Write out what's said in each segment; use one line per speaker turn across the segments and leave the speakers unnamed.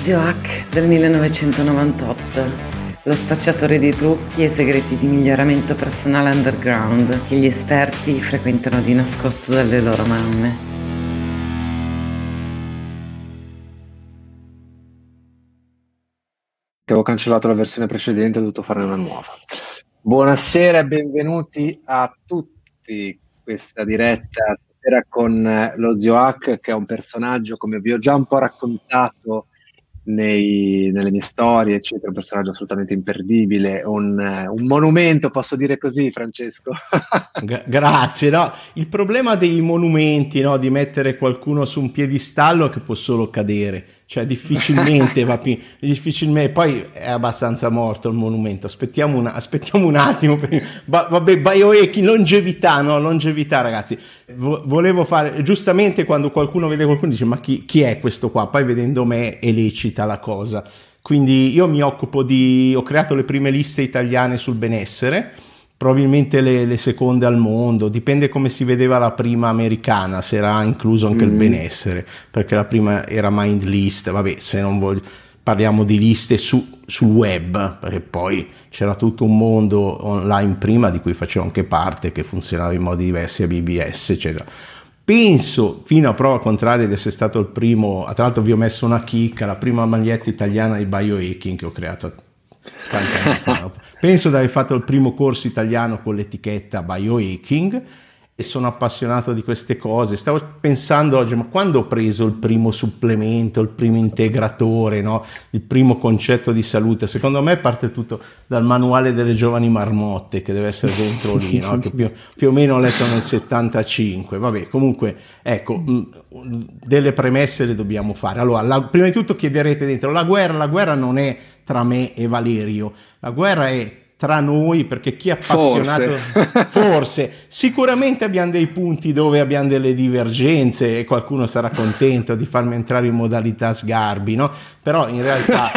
Zio Hack del 1998, lo spacciatore di trucchi e segreti di miglioramento personale underground che gli esperti frequentano di nascosto dalle loro mamme.
Avevo cancellato la versione precedente, ho dovuto farne una nuova. Buonasera e benvenuti a tutti. Questa diretta stasera con lo Zio Hack, che è un personaggio, come vi ho già un po' raccontato, nei, nelle mie storie, eccetera, un personaggio assolutamente imperdibile, un, un monumento, posso dire così, Francesco?
G- grazie, no? Il problema dei monumenti, no? Di mettere qualcuno su un piedistallo che può solo cadere cioè difficilmente va più, difficilmente, poi è abbastanza morto il monumento, aspettiamo, una, aspettiamo un attimo, ba, vabbè, biohacking, longevità, no, longevità ragazzi, Vo, volevo fare, giustamente quando qualcuno vede qualcuno dice ma chi, chi è questo qua, poi vedendo me è lecita la cosa, quindi io mi occupo di, ho creato le prime liste italiane sul benessere, probabilmente le, le, seconde al mondo, dipende come si vedeva la prima americana, se era incluso anche mm. il benessere, perché la prima era mind list, vabbè, se non voglio, parliamo di liste su, sul web, perché poi c'era tutto un mondo online prima di cui facevo anche parte, che funzionava in modi diversi a BBS, eccetera. Penso, fino a prova contraria, di essere stato il primo, tra l'altro vi ho messo una chicca, la prima maglietta italiana di biohacking che ho creato tanti anni fa. Penso di aver fatto il primo corso italiano con l'etichetta biohacking e sono appassionato di queste cose. Stavo pensando oggi, ma quando ho preso il primo supplemento, il primo integratore, no? il primo concetto di salute? Secondo me parte tutto dal manuale delle giovani marmotte che deve essere dentro lì, no? che più, più, o meno ho letto nel 75. Vabbè, comunque, ecco, mm, delle premesse le dobbiamo fare. Allora, la, prima di tutto chiederete dentro, la guerra, la guerra non è tra me e Valerio, la guerra è tra noi perché chi è appassionato forse. forse. sicuramente abbiamo dei punti dove abbiamo delle divergenze e qualcuno sarà contento di farmi entrare in modalità sgarbi no? però in realtà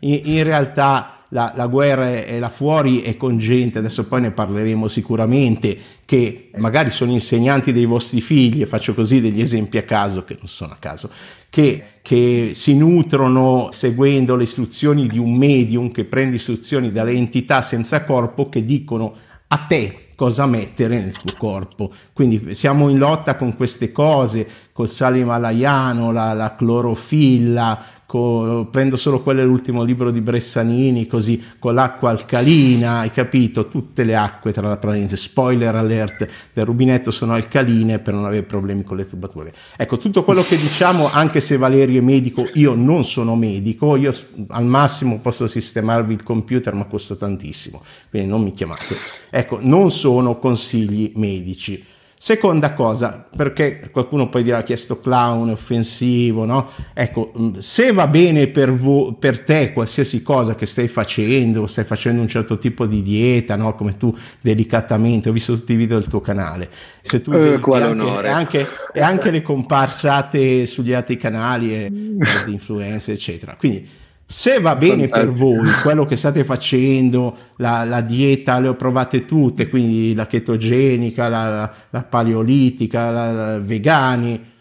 in, in realtà la, la, guerra è là fuori è con gente, adesso poi ne parleremo sicuramente, che magari sono insegnanti dei vostri figli, e faccio così degli esempi a caso, che non sono a caso, che, che si nutrono seguendo le istruzioni di un medium che prende istruzioni dalle entità senza corpo che dicono a te cosa mettere nel tuo corpo. Quindi siamo in lotta con queste cose, col sale himalayano, la, la clorofilla, co- prendo solo quello dell'ultimo libro di Bressanini, così con l'acqua alcalina, hai capito? Tutte le acque tra la parentesi, spoiler alert, del rubinetto sono alcaline per non avere problemi con le tubature. Ecco, tutto quello che diciamo, anche se Valerio è medico, io non sono medico, io al massimo posso sistemarvi il computer, ma costa tantissimo, quindi non mi chiamate. Ecco, non sono consigli medici. Seconda cosa, perché qualcuno poi dirà che è sto clown, è offensivo, no? Ecco, mm, se va bene per, vo- per te qualsiasi cosa che stai facendo, stai facendo un certo tipo di dieta, no? Come tu delicatamente, ho visto tutti i video del tuo canale, se tu
eh,
anche, e, anche, e anche le comparsate sugli altri canali e, di influenze, eccetera. Quindi se va bene Fantastico. per voi quello che state facendo, la, la, dieta le ho provate tutte, quindi la chetogenica, la, la paleolitica, la, la, vegani,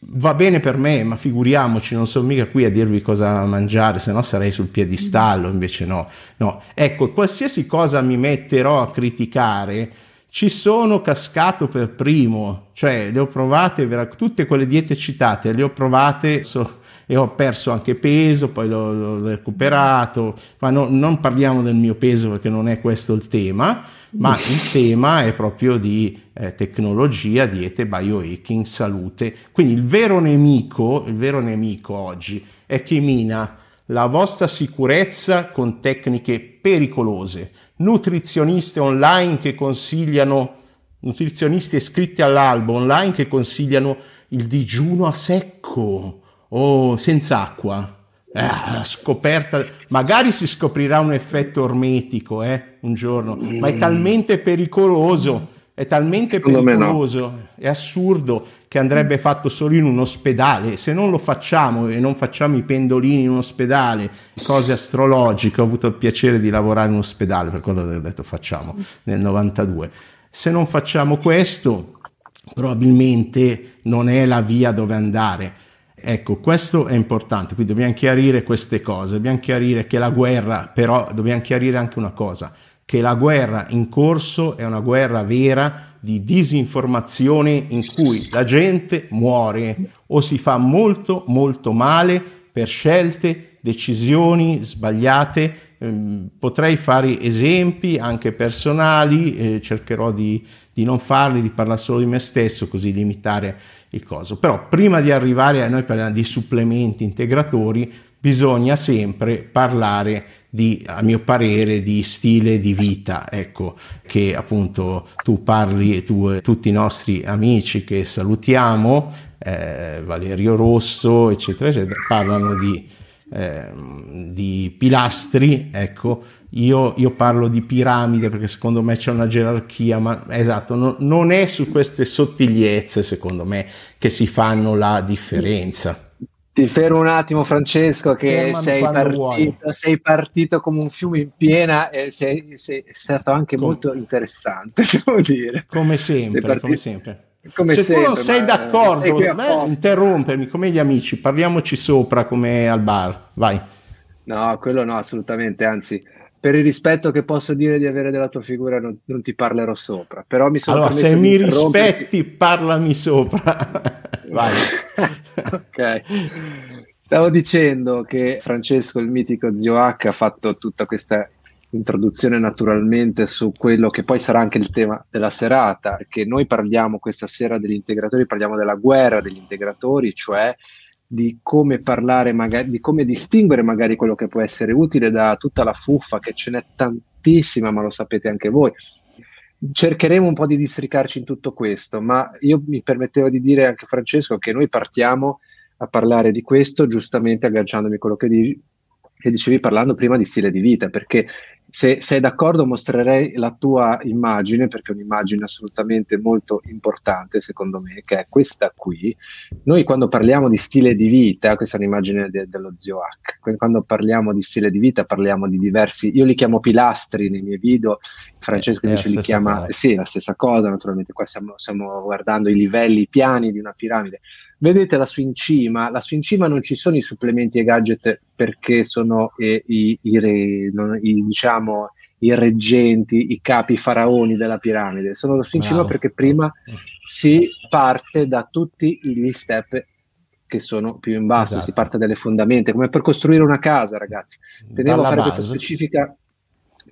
va bene per me, ma figuriamoci, non sono mica qui a dirvi cosa mangiare, se no sarei sul piedistallo, invece no. no. Ecco, qualsiasi cosa mi metterò a criticare, ci sono cascato per primo, cioè le ho provate, tutte quelle diete citate, le ho provate... So, e ho perso anche peso, poi l'ho, l'ho recuperato, ma no, non parliamo del mio peso perché non è questo il tema, ma il tema è proprio di eh, tecnologia, diete, biohacking, salute. Quindi il vero nemico, il vero nemico oggi è chi mina la vostra sicurezza con tecniche pericolose, nutrizioniste online che consigliano, nutrizionisti iscritti all'albo online che consigliano il digiuno a secco, o senza acqua. Eh, la scoperta, magari si scoprirà un effetto ormetico eh, un giorno, ma è talmente pericoloso, è talmente Secondo pericoloso, no. è assurdo che andrebbe fatto solo in un ospedale. Se non lo facciamo e non facciamo i pendolini in un ospedale, cose astrologiche, ho avuto il piacere di lavorare in un ospedale, per quello che ho detto facciamo nel 92. Se non facciamo questo, probabilmente non è la via dove andare Ecco, questo è importante, quindi dobbiamo chiarire queste cose, dobbiamo chiarire che la guerra, però dobbiamo chiarire anche una cosa, che la guerra in corso è una guerra vera di disinformazione in cui la gente muore o si fa molto molto male per scelte, decisioni sbagliate. Ehm, potrei fare esempi anche personali, eh, cercherò di, di non farli, di parlare solo di me stesso, così limitare il coso. Però prima di arrivare a noi parliamo di supplementi integratori, bisogna sempre parlare di, a mio parere, di stile di vita, ecco, che appunto tu parli, tu e tutti i nostri amici che salutiamo, eh, Valerio Rosso, eccetera, eccetera, parlano di, eh, di pilastri, ecco, io, io, parlo di piramide perché secondo me c'è una gerarchia, ma esatto, no, non è su queste sottigliezze, secondo me, che si fanno la differenza.
Ti fermo un attimo, Francesco, che sei partito, sei partito, come un fiume in piena e sei, sei stato anche come, molto interessante, devo dire.
Come sempre, come sempre. Come Se sempre, tu non sei d'accordo, sei beh, interrompermi come gli amici, parliamoci sopra come al bar, vai.
No, quello no, assolutamente, anzi per il rispetto che posso dire di avere della tua figura non, non ti parlerò sopra. Però mi sono
allora se mi rispetti parlami sopra. Vai.
Ok. Stavo dicendo che Francesco il mitico zio H ha fatto tutta questa introduzione naturalmente su quello che poi sarà anche il tema della serata che noi parliamo questa sera degli integratori parliamo della guerra degli integratori cioè di come parlare, magari, di come distinguere magari quello che può essere utile da tutta la fuffa, che ce n'è tantissima, ma lo sapete anche voi. Cercheremo un po' di districarci in tutto questo, ma io mi permettevo di dire anche Francesco che noi partiamo a parlare di questo, giustamente agganciandomi a quello che, di, che dicevi parlando prima di stile di vita, perché se sei d'accordo mostrerei la tua immagine, perché è un'immagine assolutamente molto importante secondo me, che è questa qui. Noi quando parliamo di stile di vita, questa è un'immagine de- dello zio Hack, quando parliamo di stile di vita parliamo di diversi, io li chiamo pilastri nei miei video, Francesco invece li chiama, cosa. sì, la stessa cosa, naturalmente qua stiamo, stiamo guardando i livelli, i piani di una piramide vedete la sua in cima, la sua in cima non ci sono i supplementi e gadget perché sono eh, i, i, re, non, i, diciamo, i reggenti, i capi faraoni della piramide, sono la sua in cima perché prima si parte da tutti gli step che sono più in basso, esatto. si parte dalle fondamenta, come per costruire una casa, ragazzi. Tenevo a fare base. questa specifica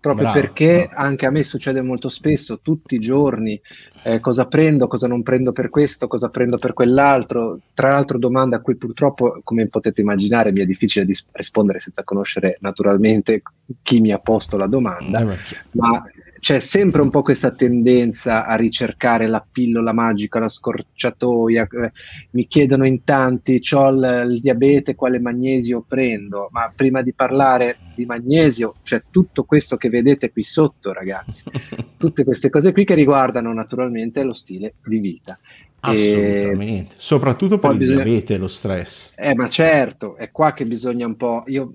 proprio Bravo, perché no. anche a me succede molto spesso, tutti i giorni, eh, cosa prendo, cosa non prendo per questo, cosa prendo per quell'altro. Tra l'altro domanda a cui purtroppo, come potete immaginare, mi è difficile di rispondere senza conoscere naturalmente chi mi ha posto la domanda, eh, ma c'è sempre un po' questa tendenza a ricercare la pillola magica, la scorciatoia. Eh, mi chiedono in tanti: ho il, il, diabete, quale magnesio prendo? Ma prima di parlare di magnesio, c'è tutto questo che vedete qui sotto, ragazzi. Tutte queste cose qui che riguardano naturalmente lo stile di vita.
Assolutamente, e... soprattutto per il bisogna... diabete e lo stress.
Eh, ma certo, è qua che bisogna un po'. Io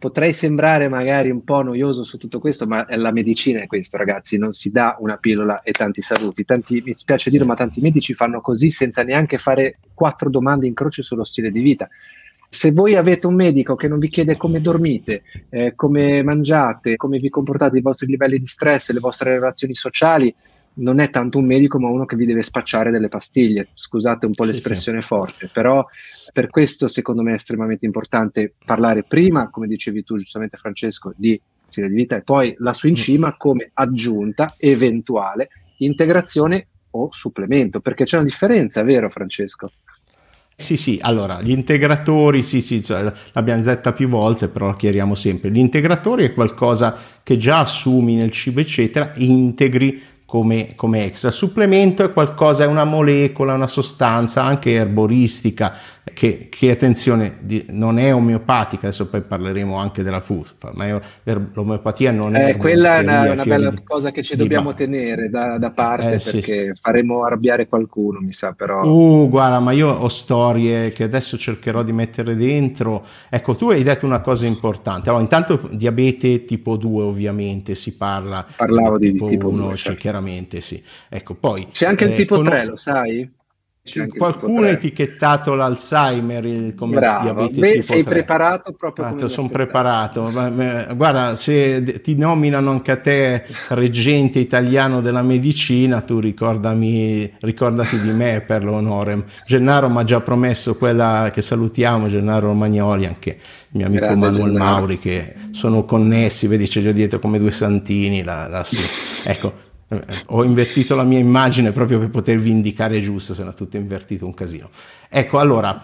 potrei sembrare magari un po' noioso su tutto questo, ma la medicina è questo, ragazzi, non si dà una pillola e tanti saluti. Tanti, mi spiace dire, ma tanti medici fanno così senza neanche fare quattro domande in croce sullo stile di vita. Se voi avete un medico che non vi chiede come dormite, eh, come mangiate, come vi comportate, i vostri livelli di stress, le vostre relazioni sociali, non è tanto un medico, ma uno che vi deve spacciare delle pastiglie. Scusate un po' l'espressione sì, forte, però per questo secondo me è estremamente importante parlare prima, come dicevi tu giustamente Francesco, di stile di vita e poi la sua in mm. cima come aggiunta eventuale integrazione o supplemento, perché c'è una differenza, vero Francesco?
Sì, sì, allora, gli integratori, sì, sì, cioè, l'abbiamo detta più volte, però la chiariamo sempre. Gli integratori è qualcosa che già assumi nel cibo, eccetera, integri come, come extra. Supplemento è qualcosa, è una molecola, una sostanza anche erboristica che, che attenzione, di, non è omeopatica, adesso poi parleremo anche della fuffa, ma è, er, l'omeopatia non è...
Eh, quella è una, una bella di, cosa che ci dobbiamo tenere da, da parte eh, perché sì, faremo arrabbiare qualcuno, mi sa però...
Uh, guarda, ma io ho storie che adesso cercherò di mettere dentro. Ecco, tu hai detto una cosa importante. Allora, intanto diabete tipo 2 ovviamente si parla.
Parlavo di tipo, tipo 1, 2,
certo. chiaramente sì. Ecco, poi...
C'è anche il eh, tipo con... 3, lo sai?
Qualcuno ha etichettato l'Alzheimer come
Bravo. diabete Beh, tipo sei 3. preparato proprio
ah, sono preparato guarda se ti nominano anche a te reggente italiano della medicina tu ricordami ricordati di me per l'onore Gennaro mi ha già promesso quella che salutiamo Gennaro Romagnoli anche il mio amico Grande Manuel Gennaro. Mauri che sono connessi vedi c'è già dietro come due santini la, la, ecco ho invertito la mia immagine proprio per potervi indicare giusto, se no tutto invertito un casino. Ecco, allora,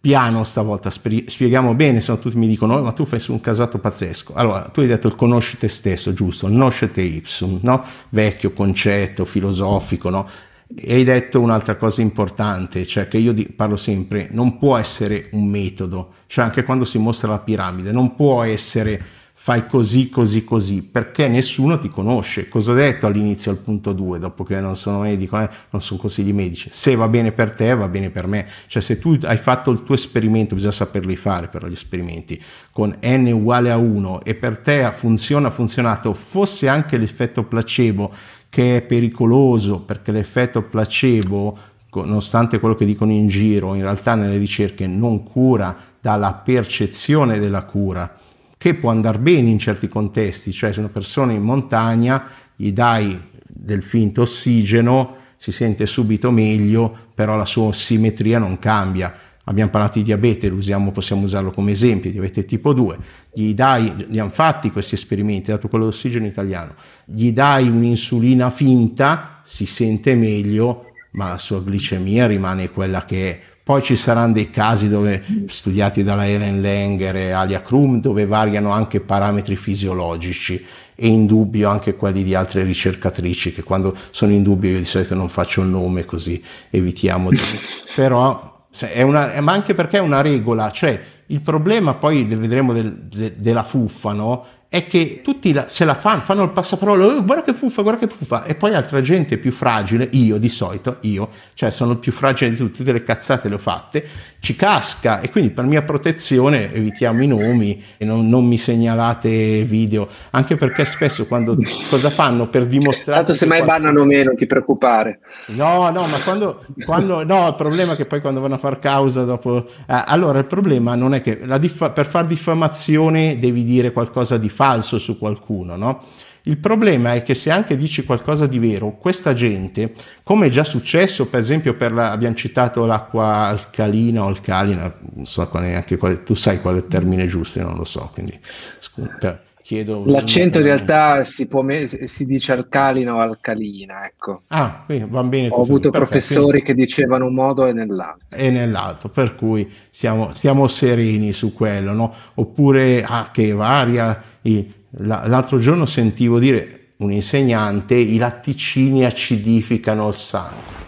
piano stavolta, spieghiamo bene, se no tutti mi dicono, oh, ma tu fai su un casato pazzesco. Allora, tu hai detto conosci te stesso, giusto? Noscete ipsum, no? Vecchio concetto filosofico, no? E hai detto un'altra cosa importante, cioè che io parlo sempre, non può essere un metodo, cioè anche quando si mostra la piramide, non può essere fai così, così, così, perché nessuno ti conosce. Cosa ho detto all'inizio al punto 2, dopo che non sono medico, eh, non sono consigli medici? Se va bene per te, va bene per me. Cioè se tu hai fatto il tuo esperimento, bisogna saperli fare però gli esperimenti, con n uguale a 1 e per te funziona, ha funzionato, fosse anche l'effetto placebo che è pericoloso, perché l'effetto placebo nonostante quello che dicono in giro, in realtà nelle ricerche non cura dalla percezione della cura che può andare bene in certi contesti, cioè se una persona in montagna gli dai del finto ossigeno, si sente subito meglio, però la sua simmetria non cambia. Abbiamo parlato di diabete, usiamo, possiamo usarlo come esempio, diabete tipo 2, gli dai, li hanno fatti questi esperimenti, dato quello d'ossigeno italiano, gli dai un'insulina finta, si sente meglio, ma la sua glicemia rimane quella che è poi ci saranno dei casi dove, studiati dalla Helen Langer e Alia Krum dove variano anche parametri fisiologici e in dubbio anche quelli di altre ricercatrici che quando sono in dubbio io di solito non faccio il nome così evitiamo di... però è una, ma anche perché è una regola, cioè il problema poi vedremo del, de, della fuffa, no? è che tutti la, se la fanno, fanno il passaparola, oh, guarda che fuffa, guarda che fuffa, e poi altra gente più fragile, io di solito, io, cioè sono il più fragile di tutti, tutte le cazzate le ho fatte, ci casca e quindi per mia protezione evitiamo i nomi e non, non mi segnalate video, anche perché spesso quando cosa fanno per dimostrare...
Tanto se mai qualcuno... bannano me non ti preoccupare.
No, no, ma quando, quando, no, il problema è che poi quando vanno a far causa dopo... Eh, allora il problema non è che diffa... per far diffamazione devi dire qualcosa di falso su qualcuno, no? Il problema è che se anche dici qualcosa di vero, questa gente, come è già successo, per esempio, per la, abbiamo citato l'acqua alcalina o alcalina, non so neanche quale, tu sai quale termine giusto, io non lo so, quindi
scusa, chiedo. L'accento in realtà si, può, si dice alcalina o alcalina, ecco.
Ah, va bene.
Ho avuto Perfetto. professori che dicevano un modo e nell'altro.
E nell'altro, per cui siamo, stiamo sereni su quello, no? Oppure, ah, che varia... L'altro giorno sentivo dire un insegnante i latticini acidificano il sangue.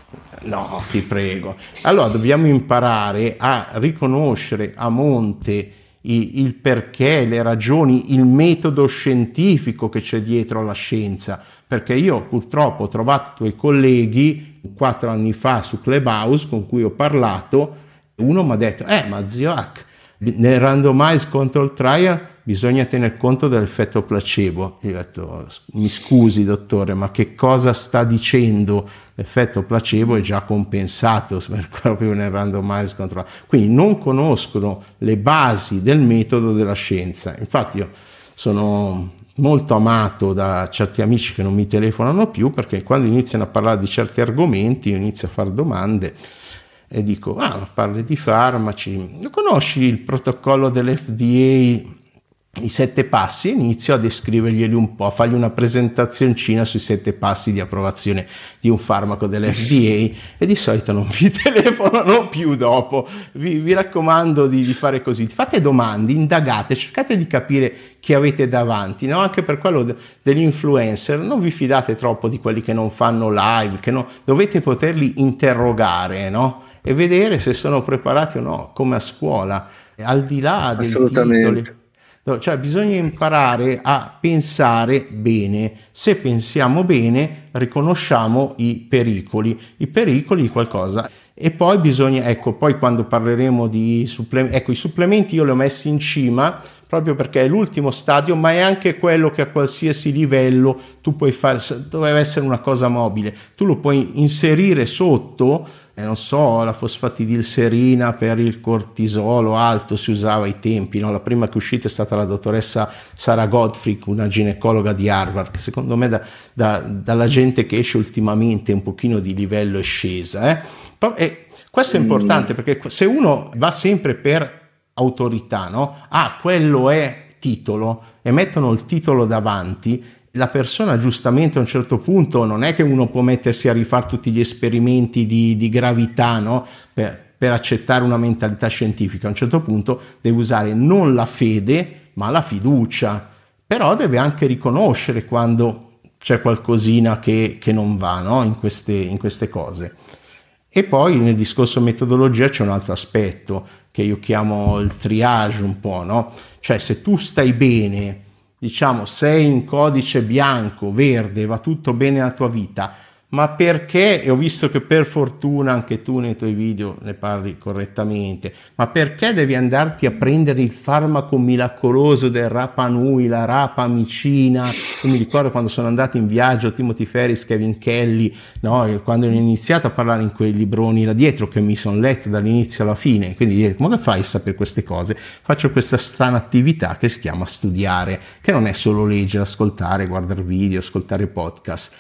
No, ti prego. Allora dobbiamo imparare a riconoscere a monte il perché, le ragioni, il metodo scientifico che c'è dietro alla scienza. Perché io purtroppo ho trovato i tuoi colleghi quattro anni fa su Clubhouse con cui ho parlato. Uno mi ha detto: Eh, ma zio Hack, nel randomized control trial bisogna tener conto dell'effetto placebo. Io ho detto, mi scusi dottore, ma che cosa sta dicendo? L'effetto placebo è già compensato proprio nel randomized control. Quindi non conoscono le basi del metodo della scienza. Infatti io sono molto amato da certi amici che non mi telefonano più perché quando iniziano a parlare di certi argomenti io inizio a fare domande e dico, ah, parli di farmaci, conosci il protocollo dell'FDA i sette passi e inizio a descriverglieli un po', a fargli una presentazioncina sui sette passi di approvazione di un farmaco dell'FDA e di solito non vi telefonano più dopo. Vi, vi raccomando di, di, fare così, fate domande, indagate, cercate di capire chi avete davanti, no? anche per quello de, degli influencer, non vi fidate troppo di quelli che non fanno live, che no, dovete poterli interrogare no? e vedere se sono preparati o no, come a scuola, al di là dei titoli cioè bisogna imparare a pensare bene. Se pensiamo bene, riconosciamo i pericoli, i pericoli di qualcosa. E poi bisogna, ecco, poi quando parleremo di supplementi, ecco, i supplementi io li ho messi in cima proprio perché è l'ultimo stadio, ma è anche quello che a qualsiasi livello tu puoi fare, doveva essere una cosa mobile, tu lo puoi inserire sotto eh, non so, la fosfatidilserina per il cortisolo alto si usava ai tempi, no? la prima che è uscita è stata la dottoressa Sara Godfrey, una ginecologa di Harvard, che secondo me da, da, dalla gente che esce ultimamente un pochino di livello è scesa. Eh? E questo è mm. importante perché se uno va sempre per autorità, no? Ah, quello è titolo e mettono il titolo davanti, la persona giustamente a un certo punto non è che uno può mettersi a rifare tutti gli esperimenti di, di gravità no? per, per accettare una mentalità scientifica, a un certo punto deve usare non la fede ma la fiducia, però deve anche riconoscere quando c'è qualcosina che, che non va no? in, queste, in queste cose. E poi nel discorso metodologia c'è un altro aspetto che io chiamo il triage un po', no? Cioè se tu stai bene diciamo, sei in codice bianco, verde, va tutto bene nella tua vita, ma perché, e ho visto che per fortuna anche tu nei tuoi video ne parli correttamente, ma perché devi andarti a prendere il farmaco miracoloso del Rapa Nui, la Rapa Micina? Io mi ricordo quando sono andato in viaggio, Timothy Ferris, Kevin Kelly, no? quando ho iniziato a parlare in quei libroni là dietro che mi sono letto dall'inizio alla fine, quindi come fai a sapere queste cose? Faccio questa strana attività che si chiama studiare, che non è solo leggere, ascoltare, guardare video, ascoltare podcast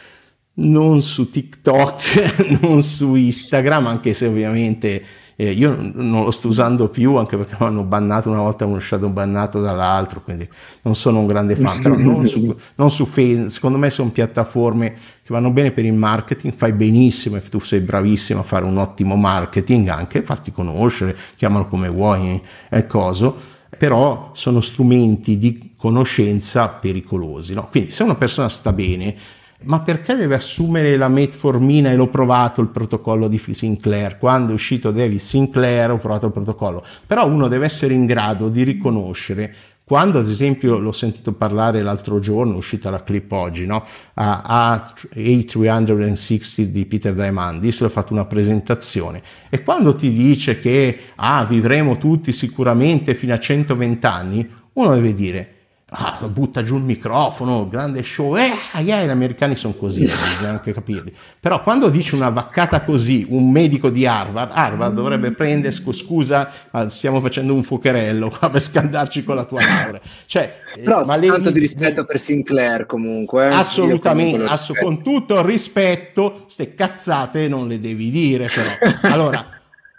non su TikTok, non su Instagram, anche se ovviamente eh, io non lo sto usando più, anche perché mi hanno bannato una volta uno shadow bannato dall'altro, quindi non sono un grande fan, però non su, non su Facebook, secondo me sono piattaforme che vanno bene per il marketing, fai benissimo e tu sei bravissimo a fare un ottimo marketing, anche farti conoscere, chiamalo come vuoi, è coso, però sono strumenti di conoscenza pericolosi, no? quindi se una persona sta bene, ma perché deve assumere la metformina e l'ho provato il protocollo di Sinclair? Quando è uscito David Sinclair ho provato il protocollo, però uno deve essere in grado di riconoscere quando ad esempio l'ho sentito parlare l'altro giorno, è uscita la clip oggi, no? a, A360 di Peter Diamandis, ho fatto una presentazione e quando ti dice che ah, vivremo tutti sicuramente fino a 120 anni, uno deve dire ah, butta giù il microfono, grande show, eh, yeah, gli americani sono così, bisogna anche capirli. Però quando dice una vaccata così, un medico di Harvard, Harvard dovrebbe prendere, scusa, stiamo facendo un fuocherello qua per scaldarci con la tua laurea. Cioè,
eh, Però ma tanto le, di rispetto per Sinclair comunque.
Eh? Assolutamente, ass- con tutto il rispetto, ste cazzate non le devi dire però. Allora,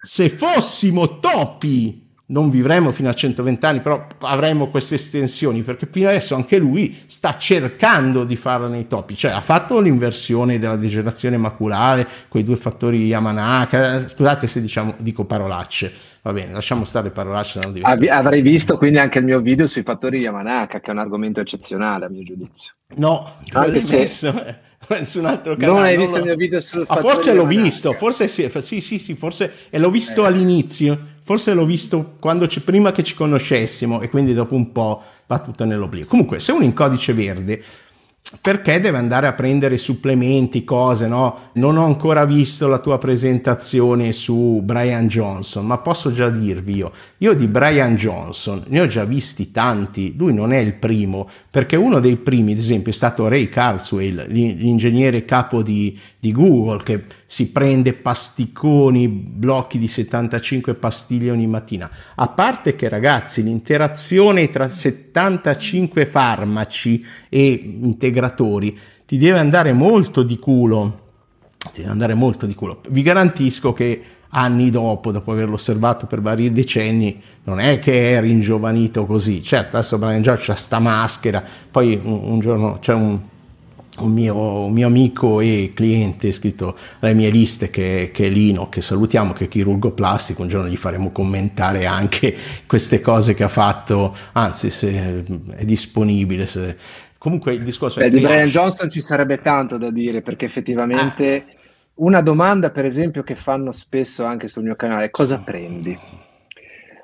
se fossimo topi non vivremo fino a 120 anni, però avremo queste estensioni, perché fino adesso anche lui sta cercando di farla nei topi, cioè ha fatto l'inversione della degenerazione maculare, quei due fattori Yamanaka, scusate se diciamo, dico parolacce, va bene, lasciamo stare le parolacce.
Av- avrei visto quindi anche il mio video sui fattori Yamanaka, che è un argomento eccezionale a mio giudizio.
No, anche se... messo
nessun altro canale. Non hai visto non il mio video sul
ah, Forse l'ho visto, forse sì, sì, sì, sì, forse e l'ho visto eh. all'inizio forse l'ho visto ci, prima che ci conoscessimo e quindi dopo un po' va tutto nell'oblio. Comunque, se uno in codice verde perché deve andare a prendere supplementi, cose, no? Non ho ancora visto la tua presentazione su Brian Johnson, ma posso già dirvi io, io di Brian Johnson ne ho già visti tanti, lui non è il primo, perché uno dei primi, ad esempio, è stato Ray Carswell, l'ingegnere capo di, di Google, che si prende pasticoni, blocchi di 75 pastiglie ogni mattina. A parte che ragazzi, l'interazione tra 75 farmaci e integratori ti deve andare molto di culo. Ti deve andare molto di culo. Vi garantisco che anni dopo, dopo averlo osservato per vari decenni, non è che è ringiovanito così. Certo, adesso Brian George ha sta maschera, poi un, un giorno c'è un un mio, un mio, amico e cliente iscritto alle mie liste che, che, è Lino, che salutiamo, che è chirurgo plastico, un giorno gli faremo commentare anche queste cose che ha fatto, anzi se è disponibile. Se... Comunque il discorso
Beh, è... Di Brian Johnson ci sarebbe tanto da dire perché effettivamente... Ah. Una domanda, per esempio, che fanno spesso anche sul mio canale, cosa prendi?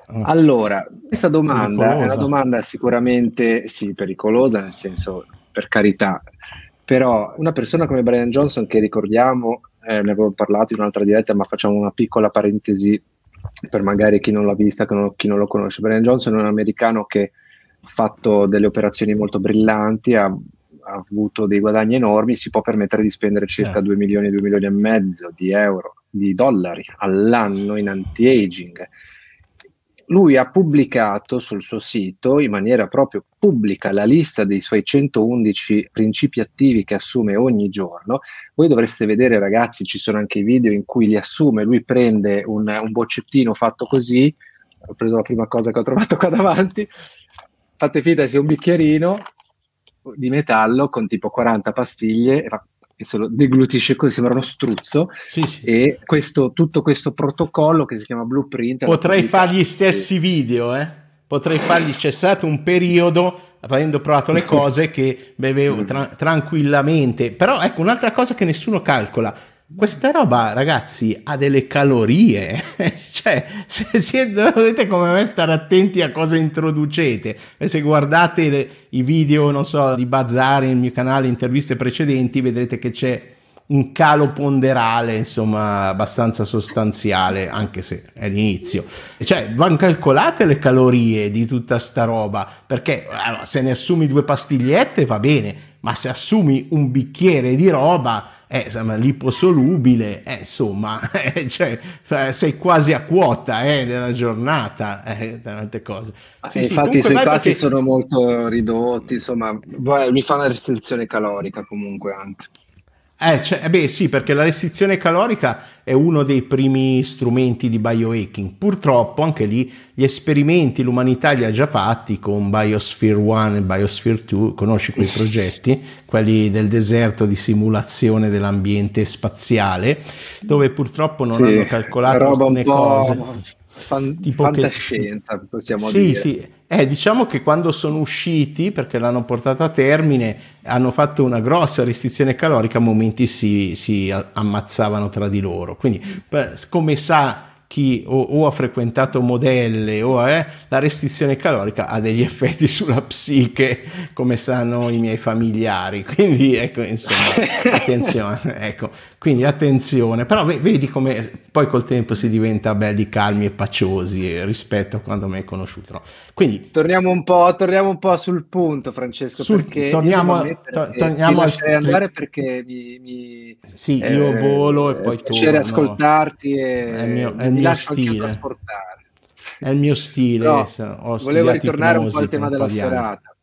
Ah. Allora, questa domanda pericolosa. è una domanda sicuramente sì, pericolosa, nel senso, per carità, però una persona come Brian Johnson, che ricordiamo, eh, ne avevo parlato in un'altra diretta, ma facciamo una piccola parentesi per magari chi non l'ha vista, chi non, chi non lo conosce. Brian Johnson è un americano che fatto delle operazioni molto brillanti, ha, ha avuto dei guadagni enormi, si può permettere di spendere circa eh. 2 milioni, 2 milioni e mezzo di euro di dollari all'anno in anti-aging. Lui ha pubblicato sul suo sito in maniera proprio pubblica la lista dei suoi 111 principi attivi che assume ogni giorno. Voi dovreste vedere, ragazzi, ci sono anche i video in cui li assume. Lui prende un, un boccettino fatto così. Ho preso la prima cosa che ho trovato qua davanti. Fate finta sia un bicchierino di metallo con tipo 40 pastiglie e se lo deglutisce così, sembra uno struzzo. Sì, sì. E questo, tutto questo protocollo che si chiama Blueprint.
Potrei fare gli stessi video, eh? Potrei fargli, c'è stato un periodo, avendo provato le cose, che bevevo tra- tranquillamente. Però ecco, un'altra cosa che nessuno calcola, questa roba, ragazzi, ha delle calorie. cioè, se siete, dovete come me stare attenti a cosa introducete. E se guardate le, i video, non so, di Bazzari nel mio canale, interviste precedenti, vedrete che c'è un calo ponderale, insomma, abbastanza sostanziale, anche se è l'inizio. Cioè, vanno calcolate le calorie di tutta sta roba, perché allora, se ne assumi due pastigliette va bene, ma se assumi un bicchiere di roba eh, insomma, liposolubile, eh, insomma, eh, cioè, sei quasi a quota eh, nella giornata, eh, tante cose.
Sì, sì, infatti i suoi pasti che... sono molto ridotti, insomma, mi fa una restrizione calorica comunque anche.
Eh, cioè, beh, sì, perché la restrizione calorica è uno dei primi strumenti di biohacking. Purtroppo anche lì gli esperimenti l'umanità li ha già fatti con Biosphere 1 e Biosphere 2, conosci quei progetti, quelli del deserto di simulazione dell'ambiente spaziale, dove purtroppo non sì, hanno calcolato alcune cose.
Fan, tipo fantascienza, che, possiamo
sì,
dire.
Sì, eh, diciamo che quando sono usciti, perché l'hanno portato a termine, hanno fatto una grossa restrizione calorica, a momenti si, si ammazzavano tra di loro. Quindi, come sa chi o, o, ha frequentato modelle o è la restrizione calorica ha degli effetti sulla psiche come sanno i miei familiari. Quindi ecco insomma attenzione ecco. Quindi attenzione. Però vedi come poi col tempo si diventa belli calmi e paciosi rispetto a quando mi hai conosciuto no? quindi
torniamo un po' torniamo un po' sul punto Francesco sul, perché
torniamo, to, torniamo
al, andare perché mi, mi
sì io eh, volo e poi
torno piacere ascoltarti
e è mio, è il mio stile. È il mio stile.
No, volevo ritornare un po' al tema della serata.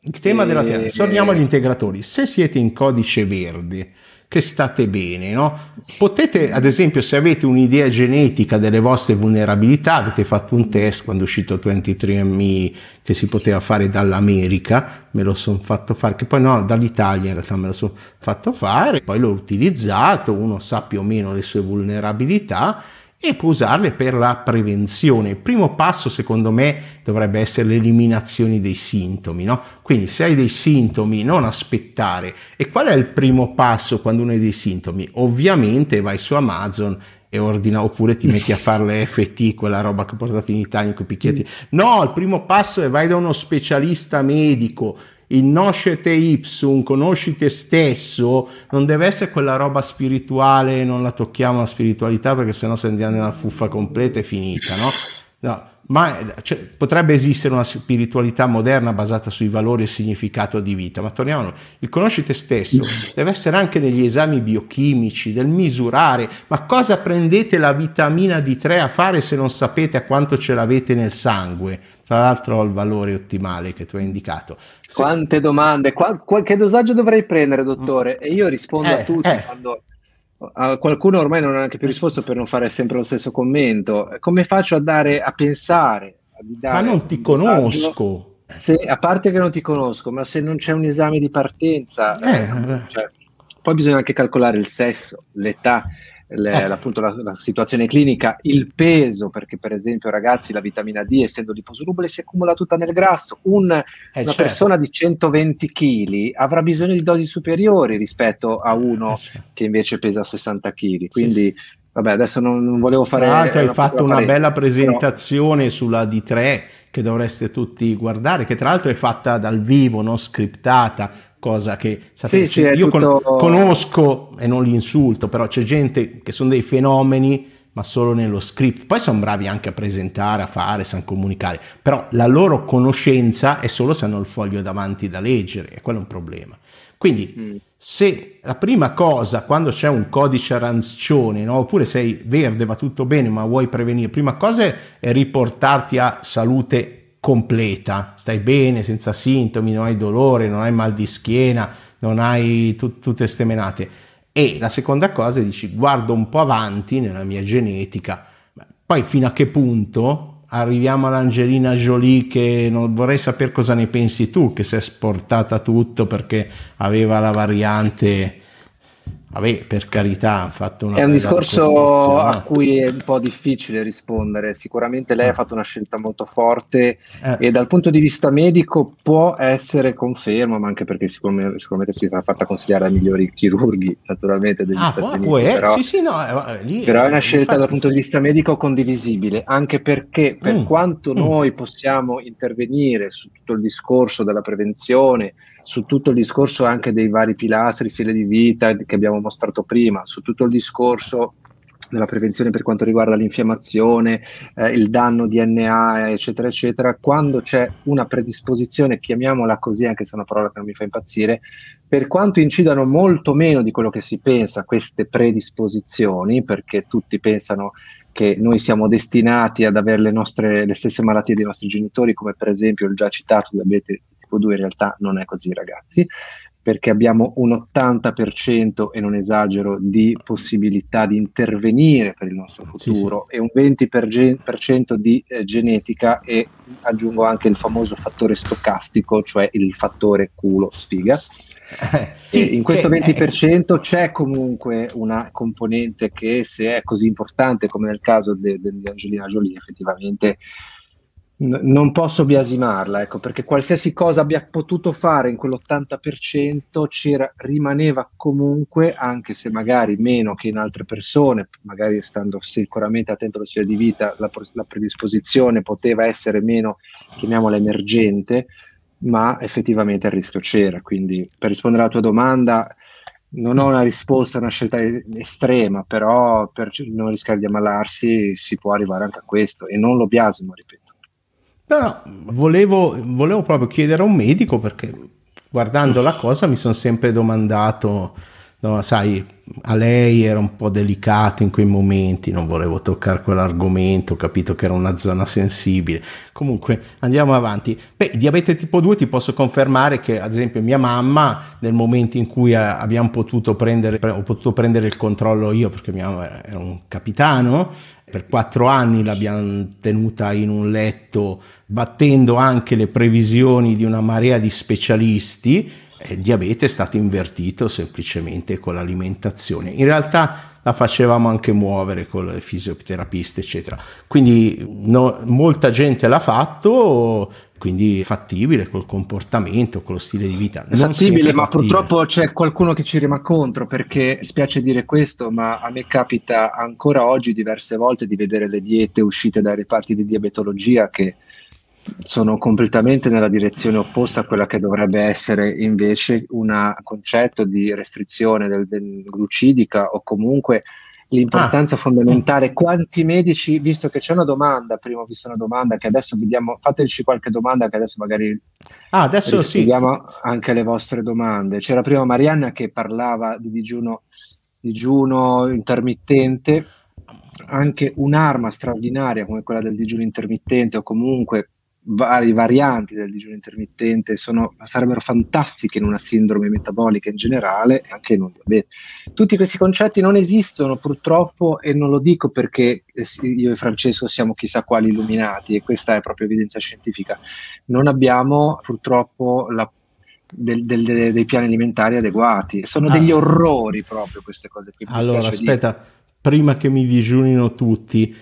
Il tema e... della serata. Torniamo agli integratori. Se siete in codice verde, che state bene, no? Potete, ad esempio, se avete un'idea genetica delle vostre vulnerabilità, avete fatto un test quando è uscito 23andMe che si poteva fare dall'America, me lo sono fatto fare, che poi no, dall'Italia in realtà me lo sono fatto fare, poi l'ho utilizzato, uno sa più o meno le sue vulnerabilità e può usarle per la prevenzione. Il primo passo, secondo me, dovrebbe essere l'eliminazione dei sintomi, no? Quindi se hai dei sintomi, non aspettare. E qual è il primo passo quando uno ha dei sintomi? Ovviamente vai su Amazon e ordina oppure ti metti a fare le FT, quella roba che ho portato in Italia con i picchietti. No, il primo passo è vai da uno specialista medico il noscete ipsum, conosci te stesso, non deve essere quella roba spirituale, non la tocchiamo la spiritualità perché sennò se andiamo nella fuffa completa è finita, no? No, ma cioè, potrebbe esistere una spiritualità moderna basata sui valori e significato di vita, ma torniamo a noi. Il conosci te stesso deve essere anche negli esami biochimici, del misurare, ma cosa prendete la vitamina D3 a fare se non sapete a quanto ce l'avete nel sangue? Tra l'altro ho il valore ottimale che tu hai indicato.
Se... Quante domande, Qual- qualche dosaggio dovrei prendere, dottore? E io rispondo eh, a tutti eh. quando a qualcuno ormai non ha neanche più risposto per non fare sempre lo stesso commento. Come faccio a dare a pensare? A
ma non ti conosco.
Se, a parte che non ti conosco, ma se non c'è un esame di partenza, eh, eh, cioè, poi bisogna anche calcolare il sesso, l'età le, eh. appunto la, la, situazione clinica, il peso, perché per esempio ragazzi la vitamina D essendo liposolubile si accumula tutta nel grasso, Un, eh, una certo. persona di 120 kg avrà bisogno di dosi superiori rispetto a uno eh, certo. che invece pesa 60 kg, quindi sì, sì. vabbè adesso non, non volevo fare...
Tra l'altro hai fatto una bella presentazione però... sulla D3 che dovreste tutti guardare, che tra l'altro è fatta dal vivo, non scriptata, cosa che sapete, sì, sì, io tutto... con, conosco e non li insulto, però c'è gente che sono dei fenomeni ma solo nello script. Poi sono bravi anche a presentare, a fare, sanno comunicare, però la loro conoscenza è solo se hanno il foglio davanti da leggere, e quello è un problema. Quindi mm. se la prima cosa quando c'è un codice arancione, no? oppure sei verde, va tutto bene, ma vuoi prevenire, prima cosa è riportarti a salute completa, stai bene, senza sintomi, non hai dolore, non hai mal di schiena, non hai t- tutte queste menate. E la seconda cosa dici, guardo un po' avanti nella mia genetica, poi fino a che punto arriviamo all'Angelina Jolie che non vorrei sapere cosa ne pensi tu, che si è sportata tutto perché aveva la variante Vabbè, per carità, ha fatto una
È un discorso a cui è un po' difficile rispondere. Sicuramente lei ha eh. fatto una scelta molto forte eh. e dal punto di vista medico può essere conferma, ma anche perché sicuramente, sicuramente si sarà fatta consigliare ai migliori chirurghi, naturalmente, degli ah, Stati Uniti. Eh? Però, sì, sì, no, eh, lì, però è una scelta infatti... dal punto di vista medico condivisibile, anche perché per mm. quanto mm. noi possiamo intervenire su tutto il discorso della prevenzione, su tutto il discorso anche dei vari pilastri, stile di vita che abbiamo mostrato prima, su tutto il discorso della prevenzione per quanto riguarda l'infiammazione, eh, il danno DNA, eccetera, eccetera, quando c'è una predisposizione, chiamiamola così, anche se è una parola che non mi fa impazzire, per quanto incidano molto meno di quello che si pensa queste predisposizioni, perché tutti pensano che noi siamo destinati ad avere le, nostre, le stesse malattie dei nostri genitori, come per esempio il già citato diabete tipo 2 in realtà non è così ragazzi, perché abbiamo un 80% e non esagero di possibilità di intervenire per il nostro futuro sì, sì. e un 20% di eh, genetica e aggiungo anche il famoso fattore stocastico, cioè il fattore culo spiga. E in questo 20% c'è comunque una componente che se è così importante come nel caso de- de- di Angelina Jolie effettivamente non posso biasimarla, ecco, perché qualsiasi cosa abbia potuto fare in quell'80% c'era, rimaneva comunque, anche se magari meno che in altre persone, magari stando sicuramente attento allo stile di vita, la, la predisposizione poteva essere meno, chiamiamola emergente, ma effettivamente il rischio c'era. Quindi per rispondere alla tua domanda, non ho una risposta, una scelta estrema, però per non rischiare di ammalarsi si può arrivare anche a questo e non lo biasimo, ripeto.
No, no, volevo, volevo proprio chiedere a un medico perché guardando la cosa mi sono sempre domandato, no, sai, a lei era un po' delicato in quei momenti, non volevo toccare quell'argomento, ho capito che era una zona sensibile. Comunque andiamo avanti. Beh, diabete tipo 2 ti posso confermare che ad esempio mia mamma nel momento in cui abbiamo potuto prendere, ho potuto prendere il controllo io perché mia mamma era un capitano, per quattro anni l'abbiamo tenuta in un letto battendo anche le previsioni di una marea di specialisti. Il diabete è stato invertito semplicemente con l'alimentazione. In realtà la facevamo anche muovere con le fisioterapiste, eccetera. Quindi no, molta gente l'ha fatto, quindi fattibile col comportamento, con lo stile di vita.
Non fattibile, ma fattibile. purtroppo c'è qualcuno che ci rima contro perché spiace dire questo, ma a me capita ancora oggi diverse volte di vedere le diete uscite dai reparti di diabetologia che sono completamente nella direzione opposta a quella che dovrebbe essere invece un concetto di restrizione del, del glucidica o comunque l'importanza ah. fondamentale. Quanti medici, visto che c'è una domanda, prima ho visto una domanda che adesso vediamo, fateci qualche domanda che adesso magari
ah, adesso
vediamo sì. anche le vostre domande. C'era prima Marianna che parlava di digiuno, digiuno intermittente, anche un'arma straordinaria come quella del digiuno intermittente o comunque vari varianti del digiuno intermittente sono, sarebbero fantastiche in una sindrome metabolica in generale, anche in un diabete. Tutti questi concetti non esistono purtroppo e non lo dico perché eh, io e Francesco siamo chissà quali illuminati e questa è proprio evidenza scientifica. Non abbiamo purtroppo la del, del, dei piani alimentari adeguati. Sono degli ah. orrori proprio queste cose qui.
Allora, aspetta, dire. prima che mi digiunino tutti,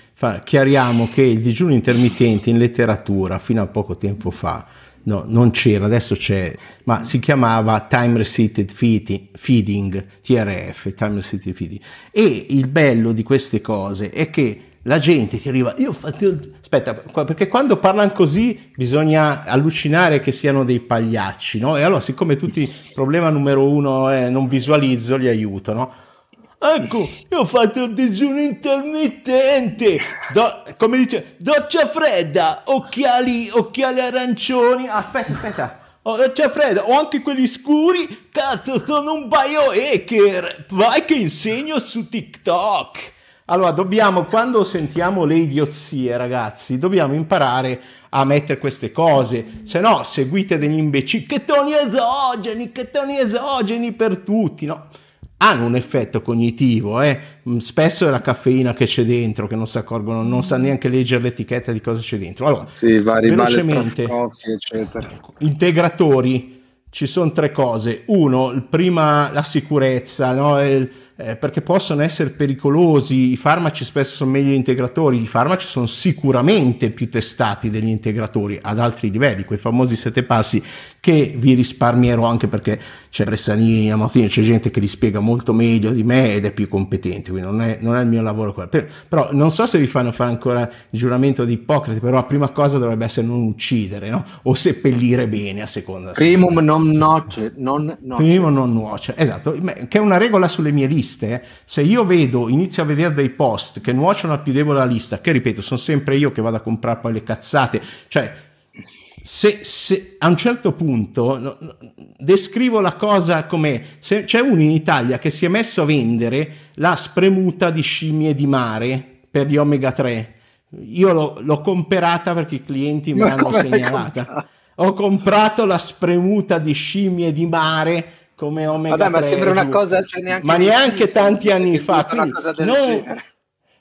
chiariamo che il digiuno intermittente in letteratura fino a poco tempo fa no, non c'era, adesso c'è, ma si chiamava Time Restricted Feeding, TRF, Time Restricted Feeding. E il bello di queste cose è che la gente ti arriva, io ho fatto, aspetta, perché quando parlano così bisogna allucinare che siano dei pagliacci, no? E allora siccome tutti, problema numero uno è non visualizzo, li aiuto, no? Ecco, io ho fatto il digiuno intermittente, Do, come dice, doccia fredda, occhiali, occhiali arancioni, aspetta, aspetta, oh, doccia fredda, ho anche quelli scuri, cazzo, sono un biohacker, vai che insegno su TikTok. Allora, dobbiamo, quando sentiamo le idiozie, ragazzi, dobbiamo imparare a mettere queste cose, se no seguite degli imbecilli, che toni esogeni, che toni esogeni per tutti, no? Hanno un effetto cognitivo, eh? Mm, spesso è la caffeina che c'è dentro, che non si accorgono, non sa neanche leggere l'etichetta di cosa c'è dentro. Allora,
sì, vari velocemente, coffee,
integratori, ci sono tre cose. Uno, prima la sicurezza, no? Il, eh, perché possono essere pericolosi. I farmaci spesso sono meglio integratori, i farmaci sono sicuramente più testati degli integratori ad altri livelli, quei famosi sette passi che vi risparmierò anche perché c'è Bressanini, Amautini, c'è gente che li spiega molto meglio di me ed è più competente, quindi non è, non è il mio lavoro quello. Per, però non so se vi fanno fare ancora il giuramento di Ippocrate, però la prima cosa dovrebbe essere non uccidere, no? O seppellire bene a seconda.
Primum non noce, non noce.
Primum non nuoce, esatto, che è una regola sulle mie liste. Se io vedo, inizio a vedere dei post che nuociono al più debole la lista, che ripeto, sono sempre io che vado a comprare poi le cazzate, cioè se, se, a un certo punto no, no, descrivo la cosa come se c'è uno in Italia che si è messo a vendere la spremuta di scimmie di mare per gli omega 3 io l'ho, l'ho comprata perché i clienti mi hanno segnalata. ho comprato la spremuta di scimmie di mare come omega
Vabbè,
3
ma sembra una cosa cioè neanche
ma neanche tanti anni fa quindi non,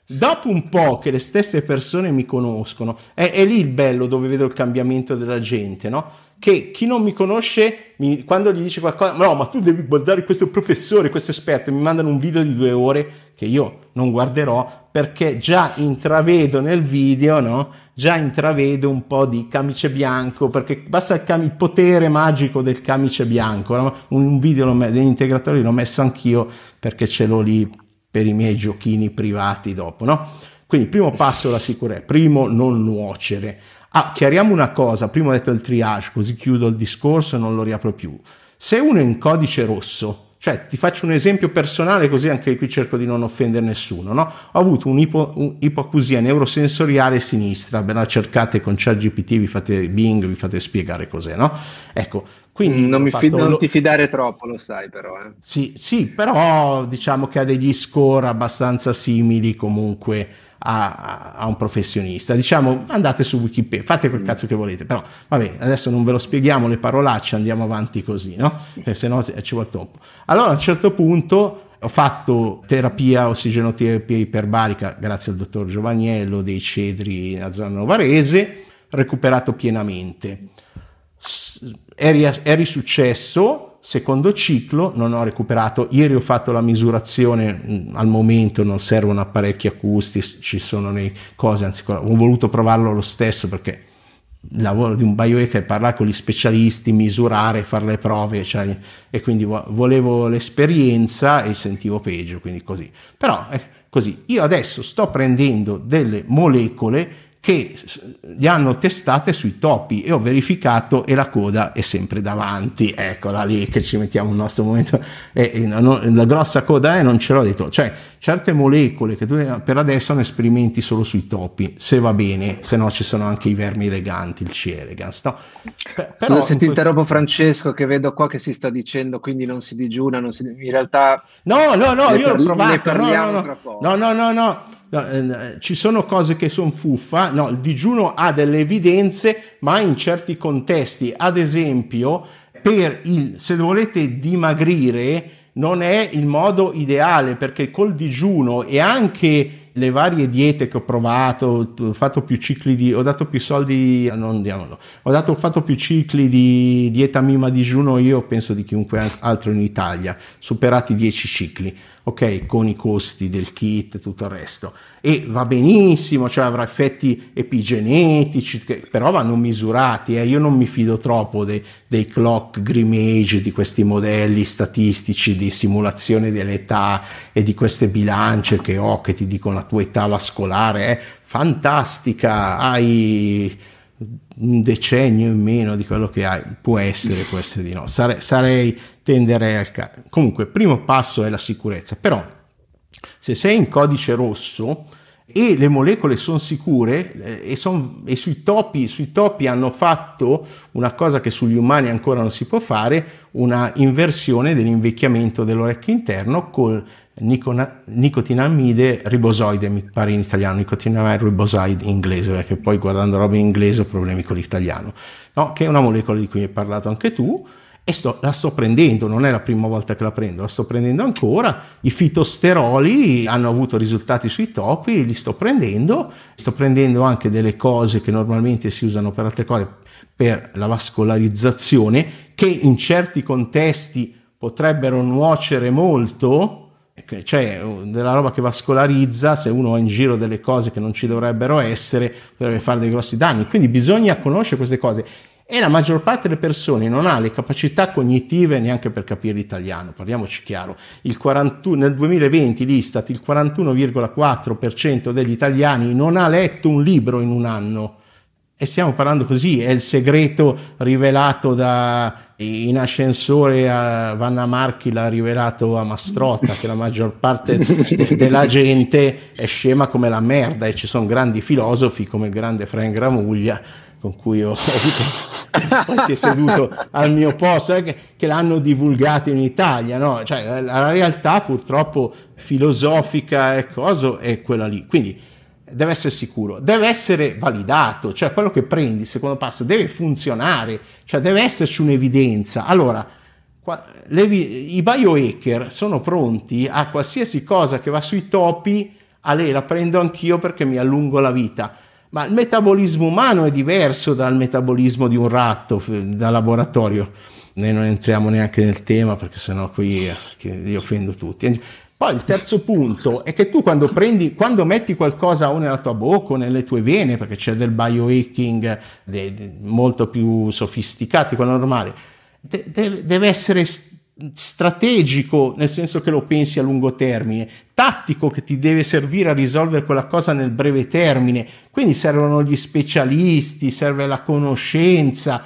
Dopo un po' che le stesse persone mi conoscono, è, è, lì il bello dove vedo il cambiamento della gente, no? Che chi non mi conosce, mi, quando gli dice qualcosa, no, ma tu devi guardare questo professore, questo esperto, mi mandano un video di due ore che io non guarderò perché già intravedo nel video, no? Già intravedo un po' di camice bianco, perché basta il, cam- il potere magico del camice bianco. Un video degli integratori l'ho messo anch'io perché ce l'ho lì per i miei giochini privati dopo, no? Quindi primo passo la sicurezza, primo non nuocere. Ah, chiariamo una cosa, prima ho detto il triage, così chiudo il discorso e non lo riapro più. Se uno è in codice rosso, cioè ti faccio un esempio personale così anche qui cerco di non offendere nessuno, no? Ho avuto un'ipoacusia neurosensoriale sinistra, ve la cercate con ChatGPT, vi fate Bing, vi fate spiegare cos'è, no? Ecco, quindi
mm, non, fatto, non ti fidare troppo, lo sai però. Eh.
Sì, sì, però diciamo che ha degli score abbastanza simili comunque a, a, un professionista. Diciamo, andate su Wikipedia, fate quel mm. cazzo che volete, però vabbè, adesso non ve lo spieghiamo le parolacce, andiamo avanti così, no? Perché se no ci vuole troppo. Allora a un certo punto ho fatto terapia, ossigenoterapia iperbarica grazie al dottor Giovanniello dei Cedri nella zona novarese, recuperato pienamente è, è risuccesso, secondo ciclo, non ho recuperato, ieri ho fatto la misurazione, mm, al momento non servono apparecchi acustici, ci sono le cose, anzi ho voluto provarlo lo stesso perché il lavoro di un biohacker è parlare con gli specialisti, misurare, fare le prove, cioè, e quindi volevo l'esperienza e sentivo peggio, quindi così. Però è così. Io adesso sto prendendo delle molecole che li hanno testate sui topi e ho verificato e la coda è sempre davanti, eccola lì che ci mettiamo il nostro momento, e, e non, la grossa coda è non ce l'ho detto, cioè certe molecole che tu per adesso ne sperimenti solo sui topi, se va bene, se no ci sono anche i vermi eleganti, il C elegans, no?
Per, però, se ti interrompo Francesco che vedo qua che si sta dicendo quindi non si digiuna, non si, in realtà...
No, no, no, io l'ho provato, no, no, no, no, no, no, no. No, eh, ci sono cose che sono fuffa, no, il digiuno ha delle evidenze, ma in certi contesti, ad esempio, per il, se volete dimagrire, non è il modo ideale perché col digiuno e anche le varie diete che ho provato, ho fatto più cicli di, ho dato più soldi, non diamo, no. ho, dato, fatto più cicli di dieta mima digiuno io penso di chiunque altro in Italia, superati 10 cicli, ok, con i costi del kit e tutto il resto e va benissimo, cioè avrà effetti epigenetici, che però vanno misurati. Eh. Io non mi fido troppo dei, dei clock grimage, di questi modelli statistici di simulazione dell'età e di queste bilance che ho che ti dicono la tua età vascolare. È fantastica, hai un decennio in meno di quello che hai, può essere, può essere di no. Sare, sarei, tenderei al caso. Comunque, primo passo è la sicurezza, però Se sei in codice rosso e le molecole sono sicure eh, e, son, e sui, topi, sui topi hanno fatto una cosa che sugli umani ancora non si può fare, una inversione dell'invecchiamento dell'orecchio interno col nicona, nicotinamide ribosoide, mi pare in italiano, nicotinamide ribosoide in inglese, perché poi guardando roba in inglese ho problemi con l'italiano, no? che è una molecola di cui hai parlato anche tu, e sto, la sto prendendo, non è la prima volta che la prendo, la sto prendendo ancora, i fitosteroli hanno avuto risultati sui topi, li sto prendendo, sto prendendo anche delle cose che normalmente si usano per altre cose, per la vascolarizzazione, che in certi contesti potrebbero nuocere molto, cioè della roba che vascolarizza, se uno ha in giro delle cose che non ci dovrebbero essere, potrebbe fare dei grossi danni. Quindi bisogna conoscere queste cose e la maggior parte delle persone non ha le capacità cognitive neanche per capire l'italiano, parliamoci chiaro. 41, nel 2020 l'Istat, il 41,4% degli italiani non ha letto un libro in un anno. E stiamo parlando così, è il segreto rivelato da in ascensore a Vanna Marchi l'ha rivelato a Mastrotta che la maggior parte de- della gente è scema come la merda e ci sono grandi filosofi come il grande Frank Gramuglia con cui ho, ho avuto, poi si è seduto al mio posto, eh, che, l'hanno divulgato in Italia, no? Cioè, la, la, realtà purtroppo filosofica e cosa è quella lì. Quindi deve essere sicuro, deve essere validato, cioè quello che prendi, il secondo passo, deve funzionare, cioè deve esserci un'evidenza. Allora, qua, le, i biohacker sono pronti a qualsiasi cosa che va sui topi, a lei la prendo anch'io perché mi allungo la vita ma il metabolismo umano è diverso dal metabolismo di un ratto da laboratorio. Noi non entriamo neanche nel tema perché sennò qui io offendo tutti. Poi il terzo punto è che tu quando prendi, quando metti qualcosa o nella tua bocca o nelle tue vene, perché c'è del biohacking de, de, molto più sofisticato di quello normale, de, deve essere strategico nel senso che lo pensi a lungo termine, tattico che ti deve servire a risolvere quella cosa nel breve termine, quindi servono gli specialisti, serve la conoscenza,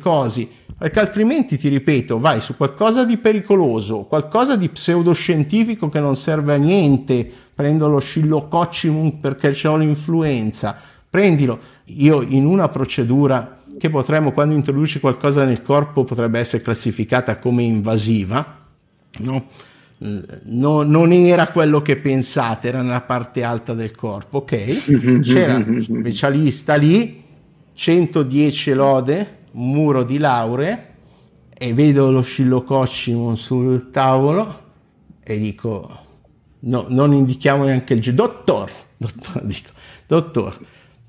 cose, perché altrimenti ti ripeto, vai su qualcosa di pericoloso, qualcosa di pseudoscientifico che non serve a niente, prendo lo scillococcimum perché ho l'influenza, prendilo, io in una procedura che potremmo, quando introduci qualcosa nel corpo, potrebbe essere classificata come invasiva, no? No, non era quello che pensate, era nella parte alta del corpo, ok? C'era un specialista lì, 110 lode, muro di lauree, e vedo lo scillococimum sul tavolo e dico, no, non indichiamo neanche il dottor, dottor, dico, dottor,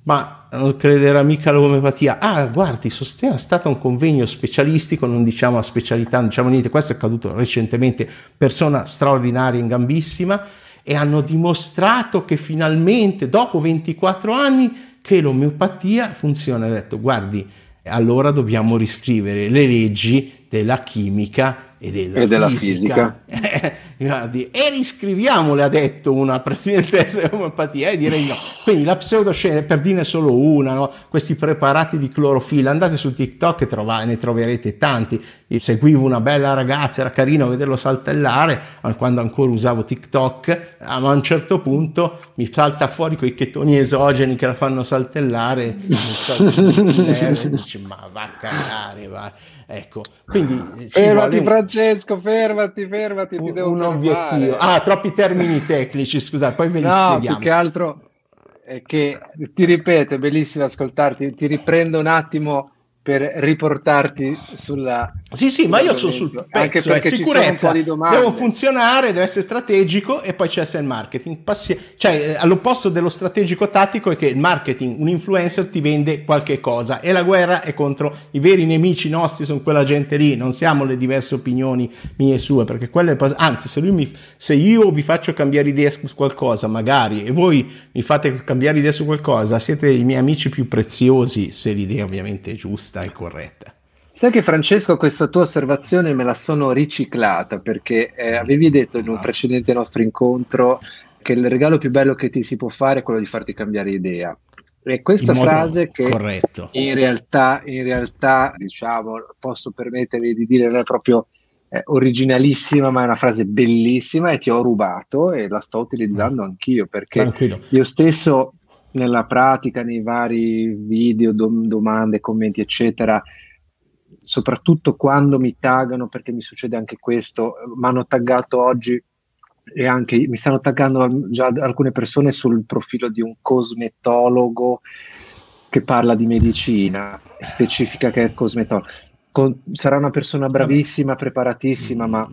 ma non crederà mica all'omeopatia. Ah, guardi, Sostena è stato un convegno specialistico, non diciamo la specialità, non diciamo niente, questo è accaduto recentemente, persona straordinaria, in gambissima, e hanno dimostrato che finalmente, dopo 24 anni, che l'omeopatia funziona. Ha detto, guardi, allora dobbiamo riscrivere le leggi della chimica e della, e della fisica. fisica. e riscriviamole, ha detto una presidentessa di omeopatia, e direi no. Quindi la pseudoscienza, per dirne solo una, no? questi preparati di clorofilla, andate su TikTok e trova, ne troverete tanti. Io seguivo una bella ragazza, era carino vederlo saltellare, quando ancora usavo TikTok, ma a un certo punto mi salta fuori quei chetoni esogeni che la fanno saltellare, so, dice, ma va a cagare, va Ecco, quindi
eh, fermati Francesco, fermati, fermati,
un, ti devo un obiettivo. Ah, troppi termini tecnici, scusate, poi ve li no, spieghiamo.
più che altro è che ti ripeto, è bellissimo ascoltarti, ti riprendo un attimo per riportarti sulla...
Sì, sì, ma io sono sul pezzo, anche perché sicurezza, ci devo funzionare, deve essere strategico e poi c'è il marketing. Passi- cioè, eh, all'opposto dello strategico tattico è che il marketing, un influencer ti vende qualche cosa e la guerra è contro i veri nemici nostri, sono quella gente lì, non siamo le diverse opinioni mie e sue, perché quelle... Anzi, se, mi, se io vi faccio cambiare idea su qualcosa, magari, e voi mi fate cambiare idea su qualcosa, siete i miei amici più preziosi, se l'idea ovviamente è giusta giusta e corretta.
Sai che Francesco questa tua osservazione me la sono riciclata perché eh, avevi detto in un precedente nostro incontro che il regalo più bello che ti si può fare è quello di farti cambiare idea. E questa frase che corretto. in realtà, in realtà, diciamo, posso permettermi di dire non è proprio è originalissima, ma è una frase bellissima e ti ho rubato e la sto utilizzando anch'io perché Tranquillo. io stesso nella pratica, nei vari video, dom- domande, commenti, eccetera, soprattutto quando mi taggano, perché mi succede anche questo, mi hanno taggato oggi e anche mi stanno taggando già alcune persone sul profilo di un cosmetologo che parla di medicina, specifica che è cosmetologo con, sarà una persona bravissima, preparatissima, ma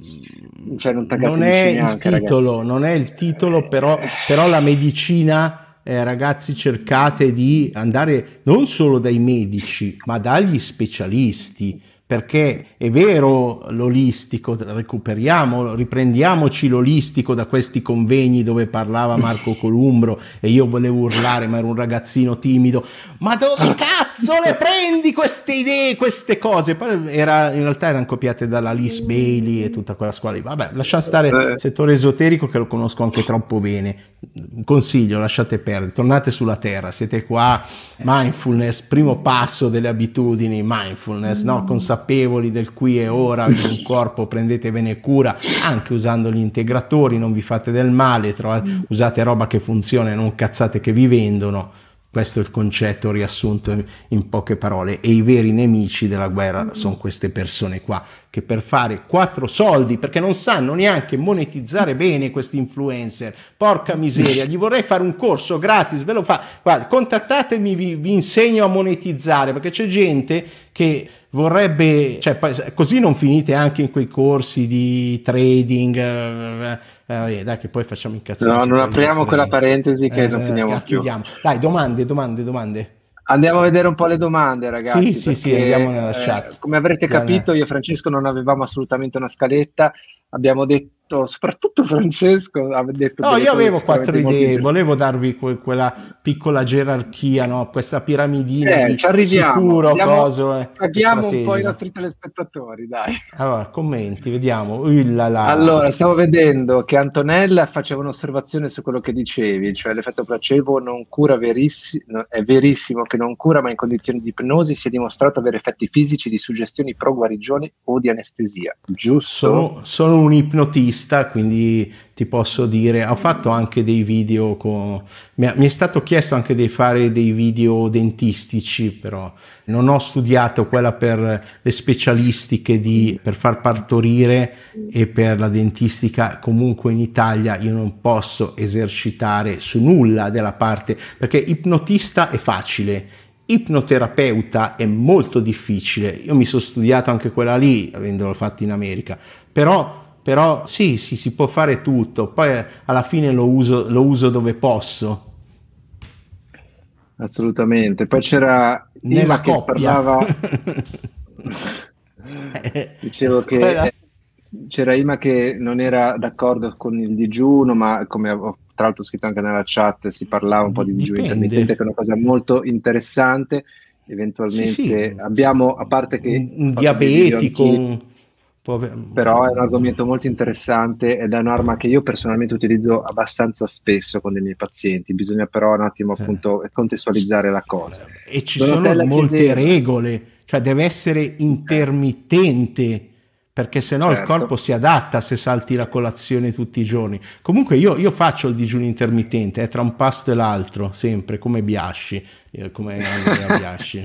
cioè, non,
non è neanche, il titolo, ragazzi. non è il titolo, però, però la medicina, eh, ragazzi, cercate di andare non solo dai medici, ma dagli specialisti perché è vero l'olistico, recuperiamo, riprendiamoci l'olistico da questi convegni dove parlava Marco Columbro e io volevo urlare ma ero un ragazzino timido, ma dove cazzo le prendi queste idee, queste cose? Poi era, in realtà erano copiate dalla Liz Bailey e tutta quella scuola lì, vabbè lasciamo stare il eh. settore esoterico che lo conosco anche troppo bene, consiglio lasciate perdere, tornate sulla terra, siete qua, mindfulness, primo passo delle abitudini, mindfulness, no? Consapevolezza consapevoli del qui e ora di un corpo, prendetevene cura anche usando gli integratori, non vi fate del male, trovate, usate roba che funziona e non cazzate che vi vendono questo è il concetto riassunto in, poche parole. E i veri nemici della guerra sono queste persone qua, che per fare quattro soldi, perché non sanno neanche monetizzare bene questi influencer, porca miseria, gli vorrei fare un corso gratis, ve lo fa. Guarda, contattatemi, vi, vi insegno a monetizzare, perché c'è gente che vorrebbe, cioè, così non finite anche in quei corsi di trading. Eh, eh, dai, che poi facciamo incazzare.
No, non apriamo quella parentesi che eh, non finiamo più. Chiudiamo.
Dai, domande, domande, domande.
Andiamo a vedere un po' le domande, ragazzi.
Sì, perché, sì, sì, andiamo nella chat.
Eh, come avrete capito, io e Francesco non avevamo assolutamente una scaletta abbiamo detto, soprattutto Francesco ha detto...
No, io avevo quattro idee, volevo darvi que- quella piccola gerarchia, no? questa piramidina
eh, ci arriviamo, sicuro, abbiamo, coso, eh, Paghiamo un po' i nostri telespettatori, dai.
Allora, commenti, vediamo. Ullala.
Allora, stavo vedendo che Antonella faceva un'osservazione su quello che dicevi, cioè l'effetto placebo non cura verissimo, è verissimo che non cura, ma in condizioni di ipnosi si è dimostrato avere effetti fisici di suggestioni pro guarigione o di anestesia, giusto?
Sono, sono un ipnotista, quindi ti posso dire, ho fatto anche dei video, con, mi, è stato chiesto anche di fare dei video dentistici, però non ho studiato quella per le specialistiche di, per far partorire e per la dentistica, comunque in Italia io non posso esercitare su nulla della parte, perché ipnotista è facile, ipnoterapeuta è molto difficile. Io mi sono studiato anche quella lì, avendolo fatto in America, però però sì, sì, si può fare tutto, poi alla fine lo uso, lo uso dove posso.
Assolutamente, poi c'era
Nella che coppia. parlava...
Dicevo che Quella... c'era Ima che non era d'accordo con il digiuno, ma come ho tra l'altro scritto anche nella chat, si parlava un po' di digiuno intermittente, che è una cosa molto interessante. Eventualmente sì, sì. abbiamo, a parte che...
Un, un diabetico...
Però è un argomento molto interessante ed è un'arma che io personalmente utilizzo abbastanza spesso con i miei pazienti. Bisogna però un attimo appunto contestualizzare la cosa.
E ci Donatella sono molte chiede... regole, cioè deve essere intermittente perché se no certo. il corpo si adatta se salti la colazione tutti i giorni. Comunque io, io faccio il digiuno intermittente, è tra un pasto e l'altro, sempre come Biasci, eh, come Andrea Biasci,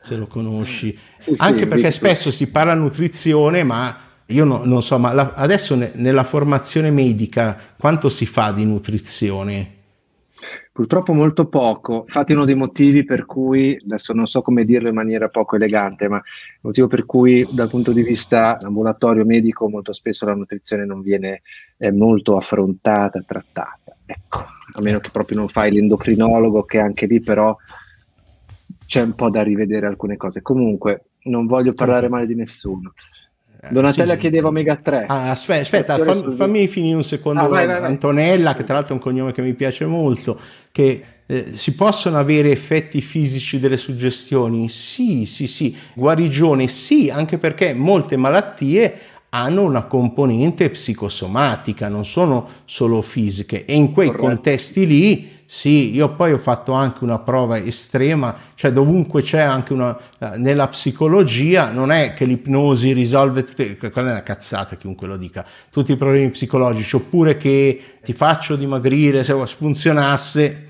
se, lo conosci. Sì, Anche sì, perché visto. spesso si parla nutrizione, ma io no, non so, ma la, adesso ne, nella formazione medica quanto si fa di nutrizione?
Purtroppo molto poco, infatti uno dei motivi per cui, adesso non so come dirlo in maniera poco elegante, ma il motivo per cui dal punto di vista ambulatorio medico molto spesso la nutrizione non viene eh, molto affrontata, trattata. Ecco, a meno che proprio non fai l'endocrinologo, che anche lì però c'è un po' da rivedere alcune cose. Comunque, non voglio parlare male di nessuno. Eh, Donatella sì, chiedeva Omega 3.
Ah, aspetta, aspetta fam, fammi finire un secondo. Ah, vai, vai, vai. Antonella, che tra l'altro è un cognome che mi piace molto, che eh, si possono avere effetti fisici delle suggestioni? Sì, sì, sì. Guarigione? Sì, anche perché molte malattie hanno una componente psicosomatica, non sono solo fisiche e in quei Corretto. contesti lì sì, io poi ho fatto anche una prova estrema, cioè dovunque c'è anche una, eh, nella psicologia, non è che l'ipnosi risolve, tutte, quella è una cazzata chiunque lo dica, tutti i problemi psicologici, oppure che ti faccio dimagrire, se funzionasse,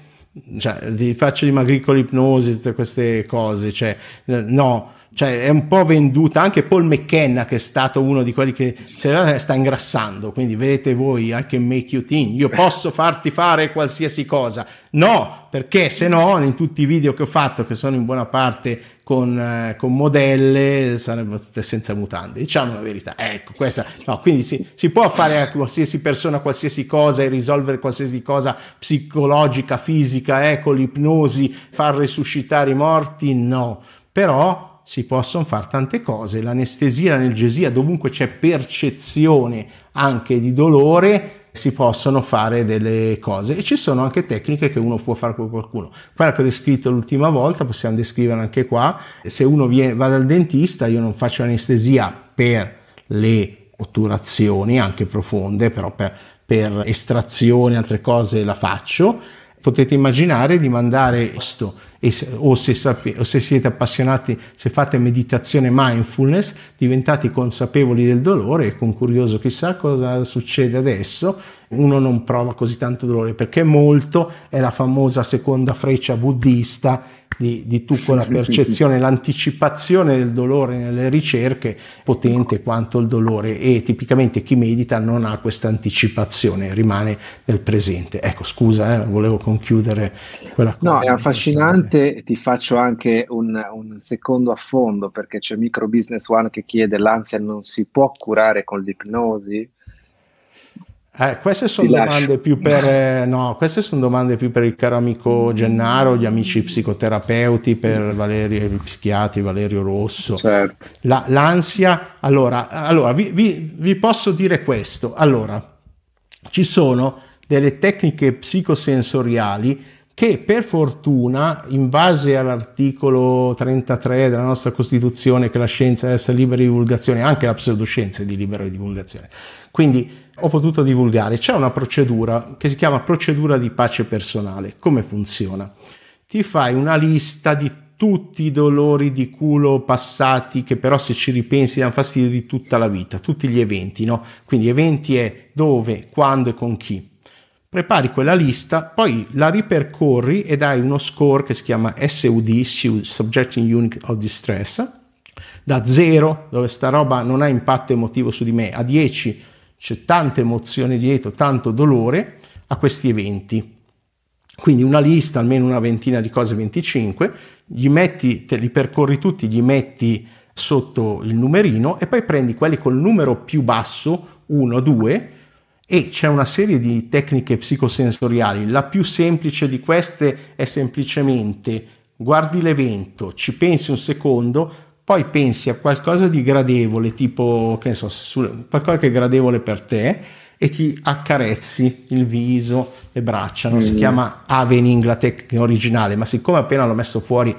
cioè ti faccio dimagrire con l'ipnosi, tutte queste cose, cioè no cioè è un po' venduta anche Paul McKenna che è stato uno di quelli che sta ingrassando. Quindi vedete voi can make you thin. Io posso farti fare qualsiasi cosa. No perché se no in tutti i video che ho fatto che sono in buona parte con, eh, con modelle sarebbero tutte senza mutande. Diciamo la verità. Ecco questa no quindi si, si può fare a qualsiasi persona qualsiasi cosa e risolvere qualsiasi cosa psicologica fisica eh, con l'ipnosi far risuscitare i morti? No. Però si possono fare tante cose, l'anestesia, l'analgesia, dovunque c'è percezione anche di dolore, si possono fare delle cose. E ci sono anche tecniche che uno può fare con qualcuno. Quella che ho descritto l'ultima volta, possiamo descrivere anche qua, se uno viene, va dal dentista, io non faccio anestesia per le otturazioni, anche profonde, però per, per estrazioni, altre cose la faccio, potete immaginare di mandare questo o se, sape, o se siete appassionati, se fate meditazione mindfulness, diventate consapevoli del dolore e con curioso chissà cosa succede adesso, uno non prova così tanto dolore perché molto è la famosa seconda freccia buddista di, di tu con la percezione, l'anticipazione del dolore nelle ricerche potente quanto il dolore e tipicamente chi medita non ha questa anticipazione, rimane nel presente. Ecco, scusa, eh, volevo conchiudere quella cosa.
No, è affascinante, ti faccio anche un, un secondo affondo perché c'è Micro Business One che chiede l'ansia non si può curare con l'ipnosi?
Eh, queste sono domande più per eh, no, queste sono domande più per il caro amico Gennaro, gli amici psicoterapeuti, per Valerio, gli psichiatri, Valerio Rosso. Certo. La, l'ansia, allora, allora vi, vi, vi posso dire questo. Allora, ci sono delle tecniche psicosensoriali che per fortuna, in base all'articolo 33 della nostra Costituzione, che la scienza è essa libera di divulgazione, anche la pseudoscienza è di libera di divulgazione, quindi ho potuto divulgare. C'è una procedura che si chiama procedura di pace personale. Come funziona? Ti fai una lista di tutti i dolori di culo passati che però se ci ripensi danno fastidio di tutta la vita, tutti gli eventi, no? Quindi eventi è dove, quando e con chi prepari quella lista, poi la ripercorri e dai uno score che si chiama SUD, Subjecting Unit of Distress, da 0, dove sta roba non ha impatto emotivo su di me, a 10 c'è tanta emozione dietro, tanto dolore, a questi eventi. Quindi una lista, almeno una ventina di cose, 25, gli metti, te li percorri tutti, gli metti sotto il numerino e poi prendi quelli col numero più basso, 1, 2, e c'è una serie di tecniche psicosensoriali. La più semplice di queste è semplicemente guardi l'evento, ci pensi un secondo, poi pensi a qualcosa di gradevole, tipo che ne so, qualcosa che è gradevole per te e ti accarezzi il viso, le braccia. Non mm. si chiama Avening la tecnica originale, ma siccome appena l'ho messo fuori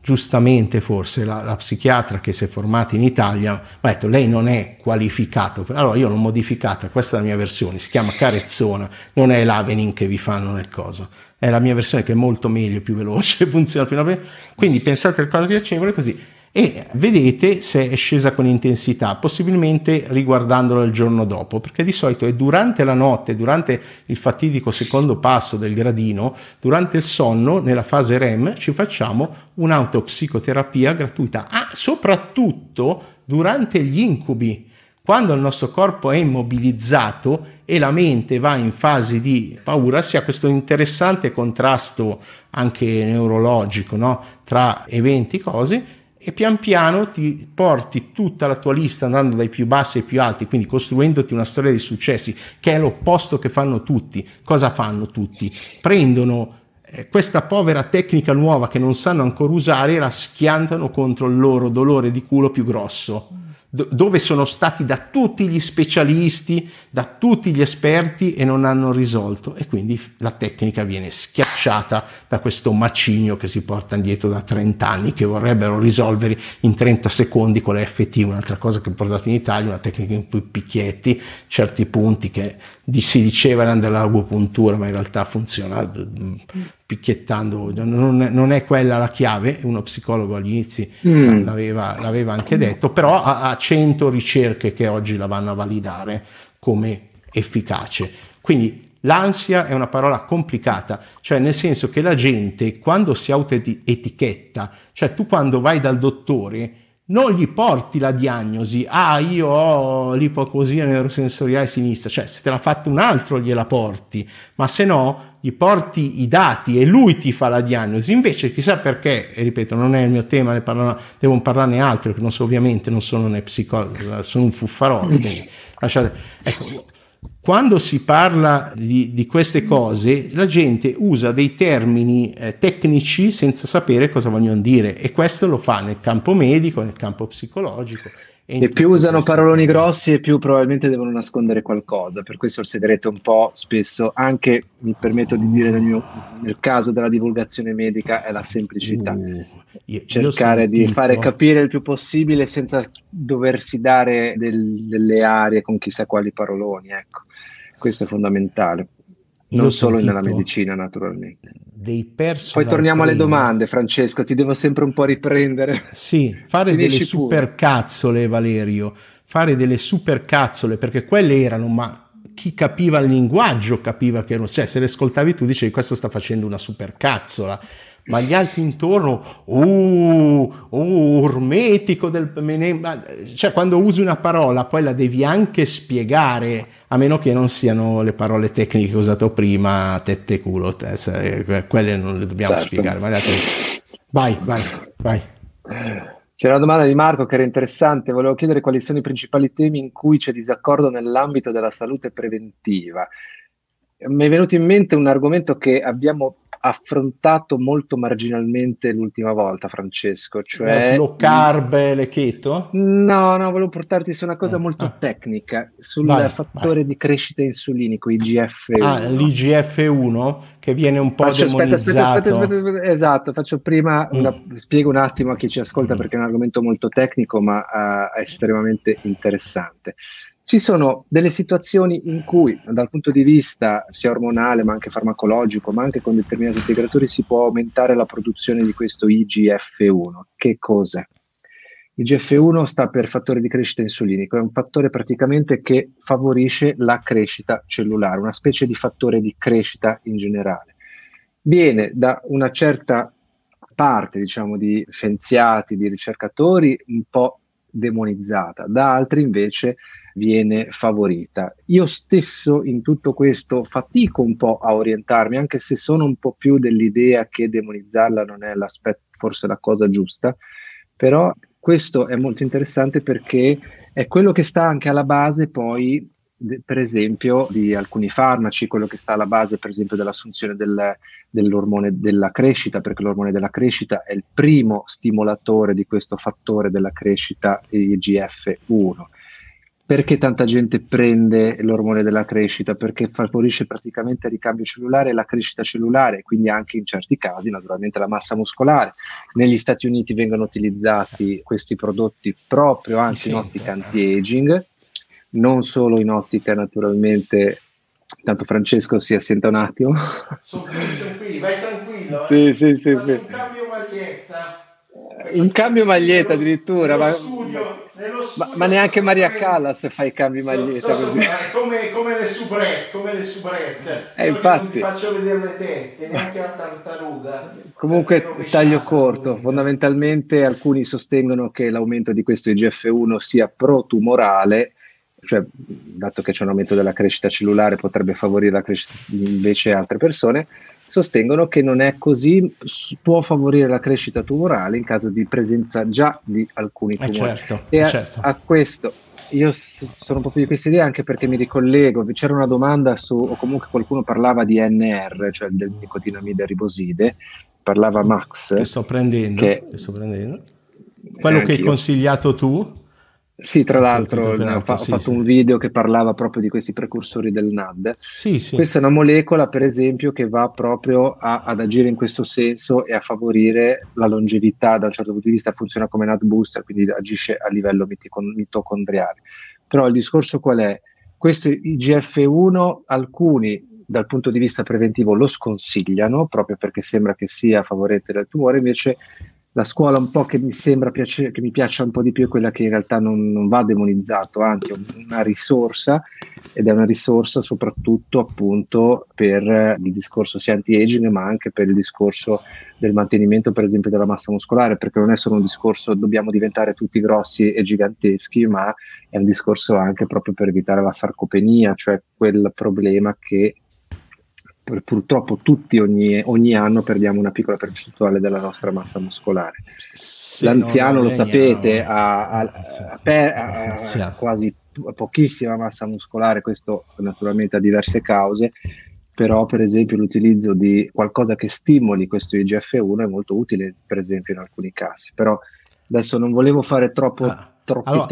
giustamente forse la, la, psichiatra che si è formata in Italia mi ha detto lei non è qualificato allora io l'ho modificata questa è la mia versione si chiama carezzona non è l'avening che vi fanno nel coso è la mia versione che è molto meglio più veloce funziona più veloce quindi pensate al cosa piacevole così e vedete se è scesa con intensità, possibilmente riguardandolo il giorno dopo, perché di solito è durante la notte, durante il fatidico secondo passo del gradino, durante il sonno, nella fase REM, ci facciamo un'autopsicoterapia gratuita, ah, soprattutto durante gli incubi. Quando il nostro corpo è immobilizzato e la mente va in fasi di paura, si ha questo interessante contrasto anche neurologico no? tra eventi, cose, e pian piano ti porti tutta la tua lista andando dai più bassi ai più alti, quindi costruendoti una storia di successi, che è l'opposto che fanno tutti. Cosa fanno tutti? Prendono eh, questa povera tecnica nuova che non sanno ancora usare e la schiantano contro il loro dolore di culo più grosso dove sono stati da tutti gli specialisti, da tutti gli esperti e non hanno risolto. E quindi la tecnica viene schiacciata da questo macigno che si porta indietro da 30 anni che vorrebbero risolvere in 30 secondi con la FT, un'altra cosa che ho portato in Italia, una tecnica in cui picchietti certi punti che si diceva erano dell'agopuntura ma in realtà funziona picchiettando, non, non, è quella la chiave, uno psicologo agli inizi mm. l'aveva, l'aveva, anche detto, però ha, ha 100 ricerche che oggi la vanno a validare come efficace. Quindi l'ansia è una parola complicata, cioè nel senso che la gente quando si autoetichetta, cioè tu quando vai dal dottore non gli porti la diagnosi, ah io ho l'ipocosia neurosensoriale sinistra, cioè se te l'ha fatto un altro gliela porti, ma se no gli porti i dati e lui ti fa la diagnosi, invece chissà perché, e ripeto non è il mio tema, ne parlo, devo parlarne altro, che non so, ovviamente non sono né psicologo, sono un fuffarolo, quindi lasciate, ecco, quando si parla di, di, queste cose, la gente usa dei termini eh, tecnici senza sapere cosa vogliono dire e questo lo fa nel campo medico, nel campo psicologico.
E, e più usano paroloni grossi e più probabilmente devono nascondere qualcosa, per questo il segreto un po' spesso, anche mi permetto di dire nel, mio, nel caso della divulgazione medica, è la semplicità. Uh, io, Cercare io di fare capire il più possibile senza doversi dare del, delle aree con chissà quali paroloni, ecco. Questo è fondamentale. Non solo nella medicina, naturalmente.
Dei
Poi torniamo alle domande, Francesco. Ti devo sempre un po' riprendere.
Sì, fare Finisci delle supercazzole, Valerio. Fare delle supercazzole, perché quelle erano, ma chi capiva il linguaggio capiva che erano. Cioè, se le ascoltavi tu dicevi questo sta facendo una supercazzola ma gli altri intorno, uh, uh, urmetico del cioè quando usi una parola poi la devi anche spiegare, a meno che non siano le parole tecniche che ho usato prima, tette culo, te, quelle non le dobbiamo certo. spiegare, ma altri... vai, vai, vai.
C'era una domanda di Marco che era interessante, volevo chiedere quali sono i principali temi in cui c'è disaccordo nell'ambito della salute preventiva. Mi è venuto in mente un argomento che abbiamo affrontato molto marginalmente l'ultima volta, Francesco. Cioè...
Low carb e le keto?
No, no, volevo portarti su una cosa ah, molto ah. tecnica, sul vai, fattore vai. di crescita insulinico, IGF-1.
Ah, l'IGF-1 che viene un po' faccio, demonizzato. Aspetta, aspetta, aspetta,
esatto, faccio prima, una, mm. spiego un attimo a chi ci ascolta mm. perché è un argomento molto tecnico ma uh, estremamente interessante. Ci sono delle situazioni in cui dal punto di vista sia ormonale ma anche farmacologico, ma anche con determinati integratori si può aumentare la produzione di questo IGF-1. Che cos'è? IGF-1 sta per fattore di crescita insulinico, è un fattore praticamente che favorisce la crescita cellulare, una specie di fattore di crescita in generale. Viene da una certa parte, diciamo, di scienziati, di ricercatori un po' demonizzata, da altri invece viene favorita. Io stesso in tutto questo fatico un po' a orientarmi, anche se sono un po' più dell'idea che demonizzarla non è forse la cosa giusta, però questo è molto interessante perché è quello che sta anche alla base poi per esempio di alcuni farmaci, quello che sta alla base per esempio dell'assunzione del, dell'ormone della crescita, perché l'ormone della crescita è il primo stimolatore di questo fattore della crescita IGF-1. Perché tanta gente prende l'ormone della crescita? Perché favorisce praticamente il ricambio cellulare e la crescita cellulare, quindi anche in certi casi naturalmente la massa muscolare. Negli Stati Uniti vengono utilizzati questi prodotti proprio anche in ottica anti-aging, non solo in ottica naturalmente Tanto Francesco si assenta un attimo.
Sono qui, sono qui, vai tranquillo.
Sì, eh. sì, sì. sì.
Un cambio maglietta.
Un cambio maglietta addirittura. Ma... Studio
ma,
ma, neanche Maria Callas fa i cambi maglietta
so, so, così. come, come, le subrette, come le subrette.
Eh, infatti.
Non faccio vedere le tette, neanche la tartaruga.
Comunque, taglio corto. Fondamentalmente alcuni sostengono che l'aumento di questo IGF-1 sia protumorale, cioè dato che c'è un aumento della crescita cellulare potrebbe favorire la crescita invece altre persone sostengono che non è così, può favorire la crescita tumorale in caso di presenza già di alcuni eh, tumori.
Eh certo,
e a,
certo.
a, questo io sono un po' più di questa idea anche perché mi ricollego, c'era una domanda su, o comunque qualcuno parlava di NR, cioè del nicotinamide riboside, parlava Max.
Che sto prendendo, che, che sto prendendo. Quello che hai consigliato tu?
Sì, tra l'altro ho, fa- sì, ho, fatto sì. un video che parlava proprio di questi precursori del NAD.
Sì, sì.
Questa è una molecola, per esempio, che va proprio a, ad agire in questo senso e a favorire la longevità da un certo punto di vista, funziona come NAD booster, quindi agisce a livello mitocondriale. Però il discorso qual è? Questo IGF-1, alcuni dal punto di vista preventivo lo sconsigliano proprio perché sembra che sia favorente del tumore, invece la scuola un po' che mi sembra piace, che mi piaccia un po' di più è quella che in realtà non, non va demonizzato, anzi è una risorsa ed è una risorsa soprattutto appunto per il discorso sia anti-aging ma anche per il discorso del mantenimento per esempio della massa muscolare perché non è solo un discorso dobbiamo diventare tutti grossi e giganteschi ma è un discorso anche proprio per evitare la sarcopenia cioè quel problema che purtroppo tutti ogni, ogni, anno perdiamo una piccola percentuale della nostra massa muscolare. Se L'anziano, lo sapete, ha, ha, ha, ha quasi pochissima massa muscolare, questo naturalmente ha diverse cause, però per esempio l'utilizzo di qualcosa che stimoli questo IGF-1 è molto utile, per esempio in alcuni casi. Però adesso non volevo fare troppo... Ah troppi allora,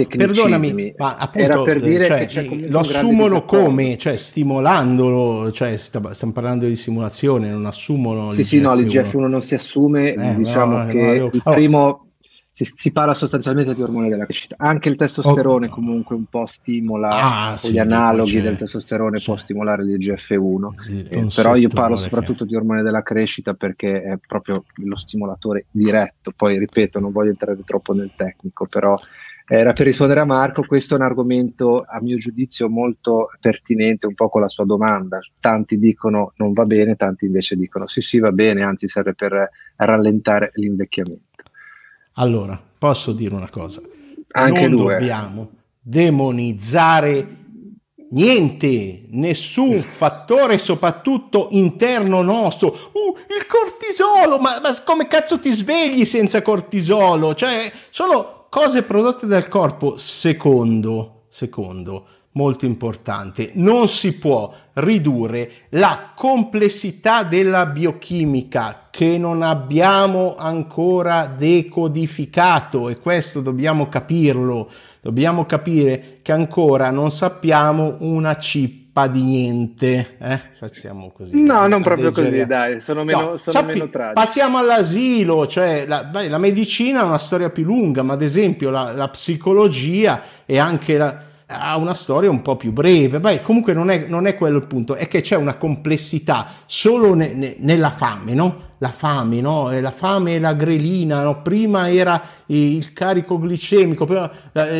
ma appunto, Era per dire cioè, che lo assumono come? Cioè, stimolandolo, cioè, sta, stiamo parlando di simulazione, non assumono
Sì, sì, no, l'IGF-1 non si assume, eh, diciamo no, che no, il primo si, si, parla sostanzialmente di ormone della crescita. Anche il testosterone oh. comunque un po' stimola, ah, sì, gli analoghi del testosterone può stimolare l'IGF-1, eh, però io parlo soprattutto che... di ormone della crescita perché è proprio lo stimolatore diretto. Poi ripeto, non voglio entrare troppo nel tecnico, però era per rispondere a Marco, questo è un argomento a mio giudizio molto pertinente un po' con la sua domanda. Tanti dicono non va bene, tanti invece dicono sì sì va bene, anzi serve per rallentare l'invecchiamento.
Allora, posso dire una cosa?
Anche
non
due.
dobbiamo demonizzare niente, nessun fattore, soprattutto interno nostro. Uh, il cortisolo, ma, ma, come cazzo ti svegli senza cortisolo? Cioè, sono cose prodotte dal corpo. Secondo, secondo, molto importante, non si può ridurre la complessità della biochimica che non abbiamo ancora decodificato e questo dobbiamo capirlo, dobbiamo capire che ancora non sappiamo una cippa di niente, eh? facciamo così.
No, non proprio così, dai, sono meno, no, sono sappi, meno tragici.
Passiamo all'asilo, cioè la, beh, la, medicina è una storia più lunga, ma ad esempio la, la psicologia e anche la ha una storia un po' più breve. Beh, comunque non è, non è quello il punto, è che c'è una complessità solo ne, ne, nella fame, no? La fame, no? la fame e la grelina, no? prima era il carico glicemico, prima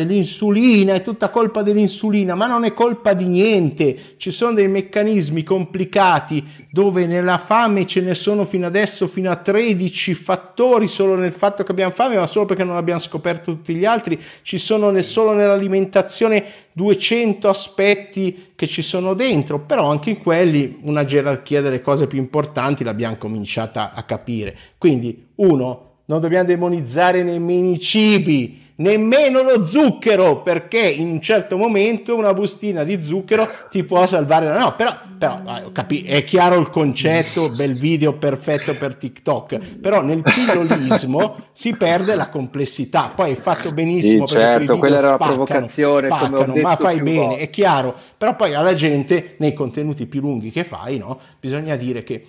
l'insulina, è tutta colpa dell'insulina, ma non è colpa di niente, ci sono dei meccanismi complicati dove nella fame ce ne sono fino adesso fino a 13 fattori solo nel fatto che abbiamo fame, ma solo perché non abbiamo scoperto tutti gli altri, ci sono solo nell'alimentazione 200 aspetti che ci sono dentro, però anche in quelli una gerarchia delle cose più importanti l'abbiamo cominciata a capire. Quindi, uno, non dobbiamo demonizzare nemmeno i cibi, nemmeno lo zucchero, perché in un certo momento una bustina di zucchero ti può salvare. No, però, però capi- è chiaro il concetto, bel video perfetto per TikTok, però nel pillolismo si perde la complessità. Poi è fatto benissimo
sì, certo, quella era spaccano, la provocazione,
spaccano, ma fai bene, volte. è chiaro. Però poi alla gente, nei contenuti più lunghi che fai, no, bisogna dire che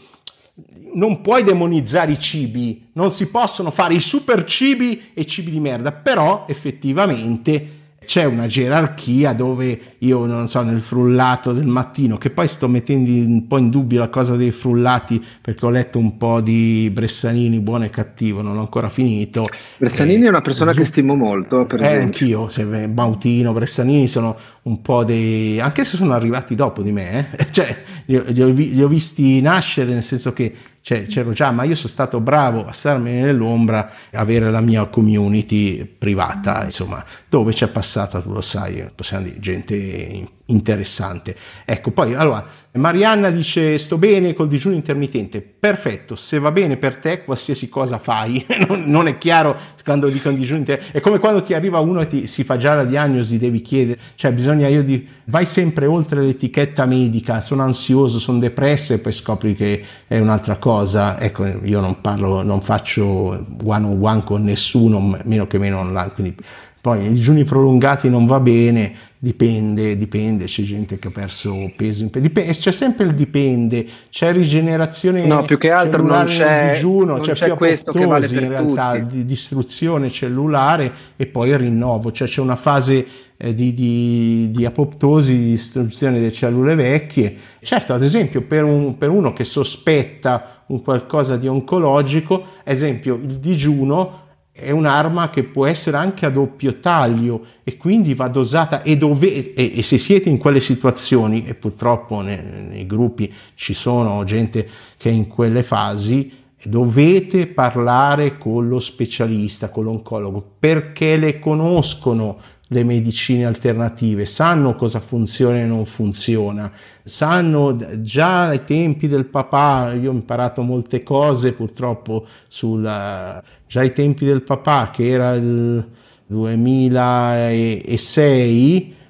non puoi demonizzare i cibi, non si possono fare i super cibi e cibi di merda, però effettivamente c'è una gerarchia dove io non so nel frullato del mattino che poi sto mettendo un po' in dubbio la cosa dei frullati perché ho letto un po' di Bressanini buono e cattivo non ho ancora finito.
Bressanini eh, è una persona zu- che stimo molto per
eh, anch'io se, Bautino Bressanini sono un po' dei anche se sono arrivati dopo di me eh? cioè li ho, li, ho, visti nascere nel senso che cioè, c'ero già, ma io sono stato bravo a starmene nell'ombra e avere la mia community privata, insomma, dove c'è passata, tu lo sai, possiamo dire, gente interessante. Ecco, poi allora Marianna dice sto bene col digiuno intermittente, perfetto, se va bene per te qualsiasi cosa fai, non, non, è chiaro quando dico digiuno intermittente, è come quando ti arriva uno e ti, si fa già la diagnosi, devi chiedere, cioè bisogna io di vai sempre oltre l'etichetta medica, sono ansioso, sono depresso e poi scopri che è un'altra cosa, ecco io non parlo, non faccio one on one con nessuno, meno che meno online, quindi poi i digiuni prolungati non va bene, dipende, dipende, c'è gente che ha perso peso, dipende, c'è sempre il dipende, c'è rigenerazione
No, più che altro non c'è,
digiuno,
non
c'è,
c'è questo che vale per
in realtà
tutti.
di distruzione cellulare e poi il rinnovo, cioè c'è una fase eh, di, di, di, apoptosi, di distruzione delle cellule vecchie. Certo, ad esempio, per, un, per uno che sospetta un qualcosa di oncologico, esempio il digiuno è un'arma che può essere anche a doppio taglio e quindi va dosata. E, dove, e, e se siete in quelle situazioni e purtroppo nei, nei, gruppi ci sono gente che è in quelle fasi dovete parlare con lo specialista con l'oncologo perché le conoscono le medicine alternative, sanno cosa funziona e non funziona, sanno già ai tempi del papà, io ho imparato molte cose purtroppo sulla, già ai tempi del papà che era il 2006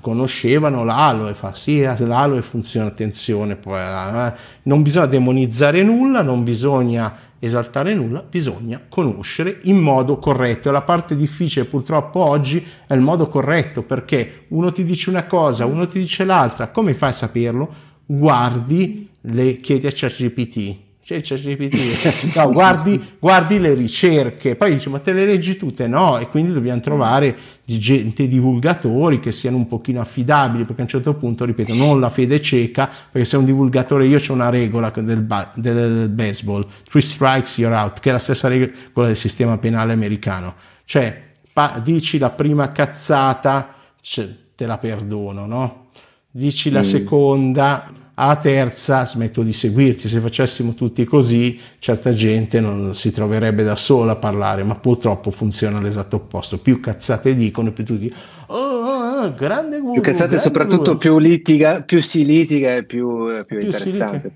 conoscevano l'aloe, fa sì, l'aloe funziona, attenzione, poi eh, non bisogna demonizzare nulla, non bisogna esaltare nulla, bisogna conoscere in modo corretto. E la parte difficile purtroppo oggi è il modo corretto perché uno ti dice una cosa, uno ti dice l'altra, come fai a saperlo? Guardi, le chiedi a ChatGPT c'è ChatGPT, no, guardi, guardi le ricerche, poi dici ma te le leggi tutte? No, e quindi dobbiamo trovare di gente, divulgatori che siano un pochino affidabili, perché a un certo punto, ripeto, non la fede cieca, perché se un divulgatore, io ho una regola del, del baseball, three strikes you're out, che è la stessa regola del sistema penale americano, cioè pa- dici la prima cazzata, cioè, te la perdono, no? Dici la mm. seconda, a terza smetto di seguirti. Se facessimo tutti così, certa gente non si troverebbe da sola a parlare, ma purtroppo funziona l'esatto opposto. Più cazzate dicono, più tu dici, oh, grande guru,
Più cazzate, soprattutto più, litiga, più si litiga e più, più, più interessante.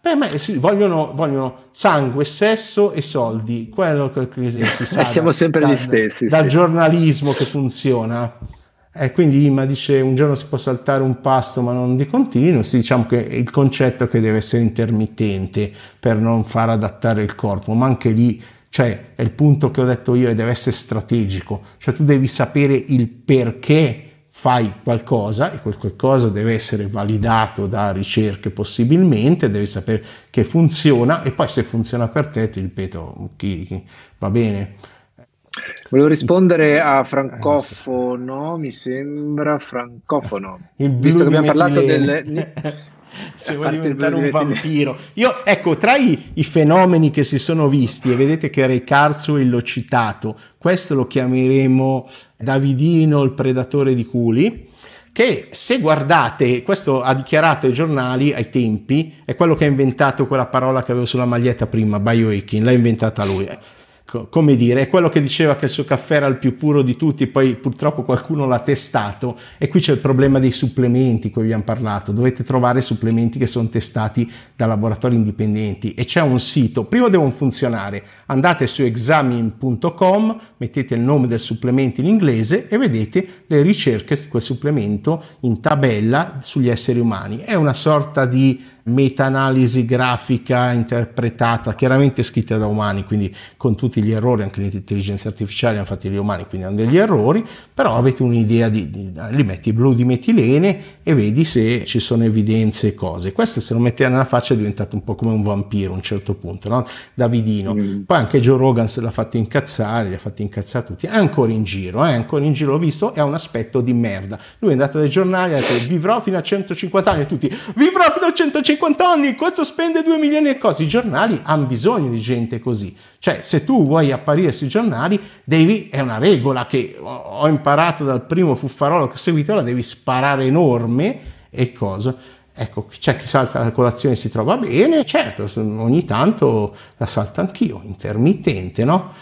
Beh, ma, sì, vogliono, vogliono, sangue, sesso e soldi, quello che, si sa.
siamo sempre
da,
gli stessi.
Dal
sì.
giornalismo che funziona. E quindi Ima dice un giorno si può saltare un pasto ma non di continuo, sì, diciamo che il concetto è che deve essere intermittente per non far adattare il corpo, ma anche lì cioè, è il punto che ho detto io deve essere strategico, cioè tu devi sapere il perché fai qualcosa e quel qualcosa deve essere validato da ricerche possibilmente, devi sapere che funziona e poi se funziona per te, ti ripeto, chi, chi, va bene
Volevo rispondere a francofono, mi sembra francofono, visto che abbiamo parlato del...
se vuoi diventare un vampiro. Io, ecco, tra i, i, fenomeni che si sono visti, e vedete che Ray Kurzweil l'ho citato, questo lo chiameremo Davidino, il predatore di culi, che se guardate, questo ha dichiarato ai giornali ai tempi, è quello che ha inventato quella parola che avevo sulla maglietta prima, biohacking, l'ha inventata lui come dire, è quello che diceva che il suo caffè era il più puro di tutti, poi purtroppo qualcuno l'ha testato e qui c'è il problema dei supplementi cui abbiamo parlato, dovete trovare supplementi che sono testati da laboratori indipendenti e c'è un sito, prima devono funzionare, andate su examin.com, mettete il nome del supplemento in inglese e vedete le ricerche di quel supplemento in tabella sugli esseri umani, è una sorta di meta-analisi grafica interpretata, chiaramente scritta da umani, quindi con tutti gli errori, anche le intelligenze artificiali hanno fatto gli umani, quindi hanno degli errori, però avete un'idea di, di li metti blu di metilene e vedi se ci sono evidenze e cose. Questo se lo metteva nella faccia è diventato un po' come un vampiro a un certo punto, no? Davidino. Mm. Poi anche Joe Rogan se l'ha fatto incazzare, li ha fatti incazzare tutti, è ancora in giro, è ancora in giro, l'ho visto, è un aspetto di merda. Lui è andato dai giornali e ha detto vivrò fino a 150 anni e tutti vivrò fino a 150 50 anni, questo spende 2 milioni e cose. I giornali hanno bisogno di gente così. Cioè, se tu vuoi apparire sui giornali, devi, è una regola che ho imparato dal primo fuffarolo che ho seguito, la devi sparare enorme e cosa. Ecco, c'è chi salta la colazione e si trova bene, certo, ogni tanto la salta anch'io, intermittente, no?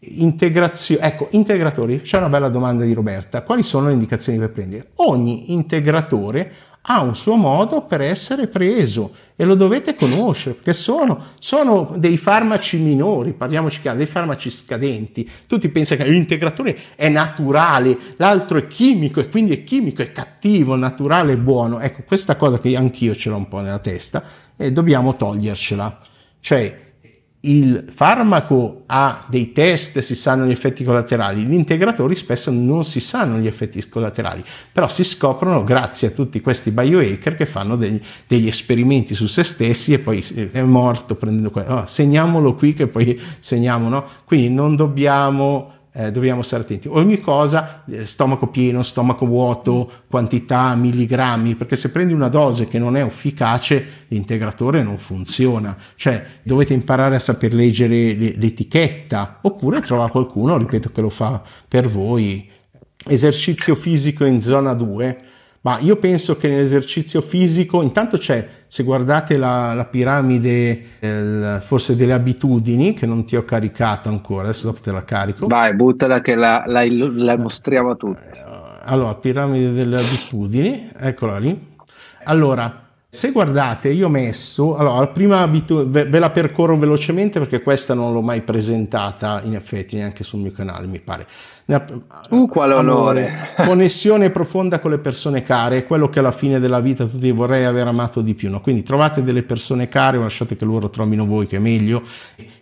Integrazione, ecco, integratori, c'è una bella domanda di Roberta. Quali sono le indicazioni per prendere? Ogni integratore ha un suo modo per essere preso e lo dovete conoscere perché sono, sono dei farmaci minori, parliamoci chiaro, dei farmaci scadenti. Tutti pensano che l'integratore è naturale, l'altro è chimico e quindi è chimico, è cattivo, naturale e buono. Ecco, questa cosa che anch'io ce l'ho un po' nella testa e dobbiamo togliercela. Cioè, il farmaco ha dei test, si sanno gli effetti collaterali, gli integratori spesso non si sanno gli effetti collaterali, però si scoprono grazie a tutti questi biohacker che fanno degli, degli esperimenti su se stessi e poi è morto prendendo quello, oh, segniamolo qui che poi segniamo, no? Quindi non dobbiamo eh, dobbiamo stare attenti. Ogni cosa, eh, stomaco pieno, stomaco vuoto, quantità, milligrammi, perché se prendi una dose che non è efficace, l'integratore non funziona. Cioè, dovete imparare a saper leggere l'etichetta, oppure trovare qualcuno, ripeto, che lo fa per voi. Esercizio fisico in zona 2 ma io penso che nell'esercizio fisico, intanto c'è, se guardate la, la piramide eh, forse delle abitudini, che non ti ho caricato ancora, adesso dopo te la carico.
Vai, buttala che la, la, la mostriamo a tutti.
Allora, piramide delle abitudini, eccola lì. Allora, se guardate, io ho messo, allora, la prima abitudine, ve, ve, la percorro velocemente perché questa non l'ho mai presentata in effetti neanche sul mio canale, mi pare.
Uh, quale onore!
connessione profonda con le persone care, è quello che alla fine della vita tutti vorrei aver amato di più. No? Quindi trovate delle persone care, lasciate che loro trovino voi che è meglio,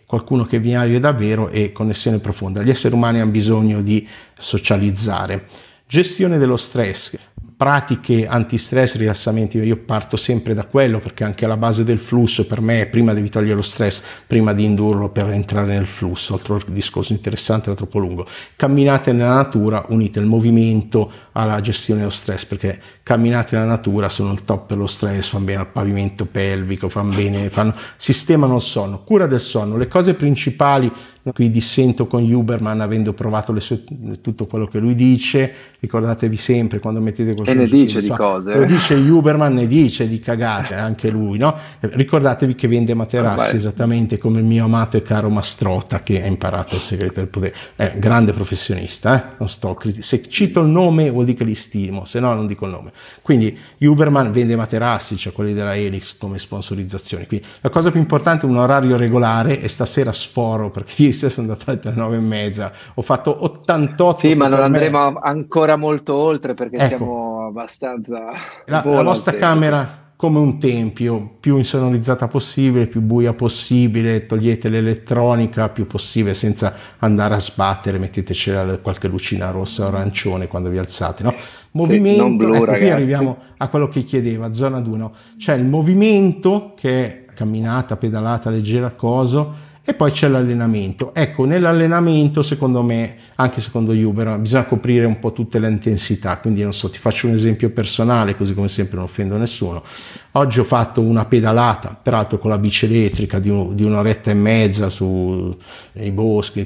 qualcuno che vi aiuti davvero e connessione profonda. Gli esseri umani hanno bisogno di socializzare. Gestione dello stress pratiche antistress, rilassamenti, io parto sempre da quello perché anche alla base del flusso per me prima devi togliere lo stress, prima di indurlo per entrare nel flusso, altro discorso interessante ma troppo lungo. Camminate nella natura, unite il movimento alla gestione dello stress perché camminate nella natura sono il top per lo stress, fanno bene al pavimento pelvico, fanno bene, fanno, sistemano il sonno, cura del sonno, le cose principali qui dissento con Huberman avendo provato sue, tutto quello che lui dice, ricordatevi sempre quando mettete
questo... E ne dice di cose.
Lo dice Huberman, ne dice di cagate, anche lui, no? Ricordatevi che vende materassi oh, esattamente come il mio amato e caro Mastrota che ha imparato il segreto del potere. È un grande professionista, eh? non sto se cito il nome vuol dire che li stimo, se no non dico il nome. Quindi Huberman vende materassi, cioè quelli della Helix come sponsorizzazione. Quindi la cosa più importante è un orario regolare e stasera sforo perché stessa sono andato alle nove e mezza, ho fatto 88.
Sì, ma non andremo me... ancora molto oltre perché ecco, siamo abbastanza...
La, la vostra camera come un tempio, più insonorizzata possibile, più buia possibile, togliete l'elettronica più possibile senza andare a sbattere, metteteci qualche lucina rossa o arancione quando vi alzate, no? Movimento, sì, blu, ecco, qui arriviamo a quello che chiedeva, zona 2, no? C'è il movimento che è camminata, pedalata, leggera, coso, e poi c'è l'allenamento. Ecco, nell'allenamento, secondo me, anche secondo Uber, bisogna coprire un po' tutte le intensità. Quindi, non so, ti faccio un esempio personale, così come sempre non offendo nessuno. Oggi ho fatto una pedalata, peraltro con la bici elettrica di, un, di un'oretta e mezza su, nei boschi,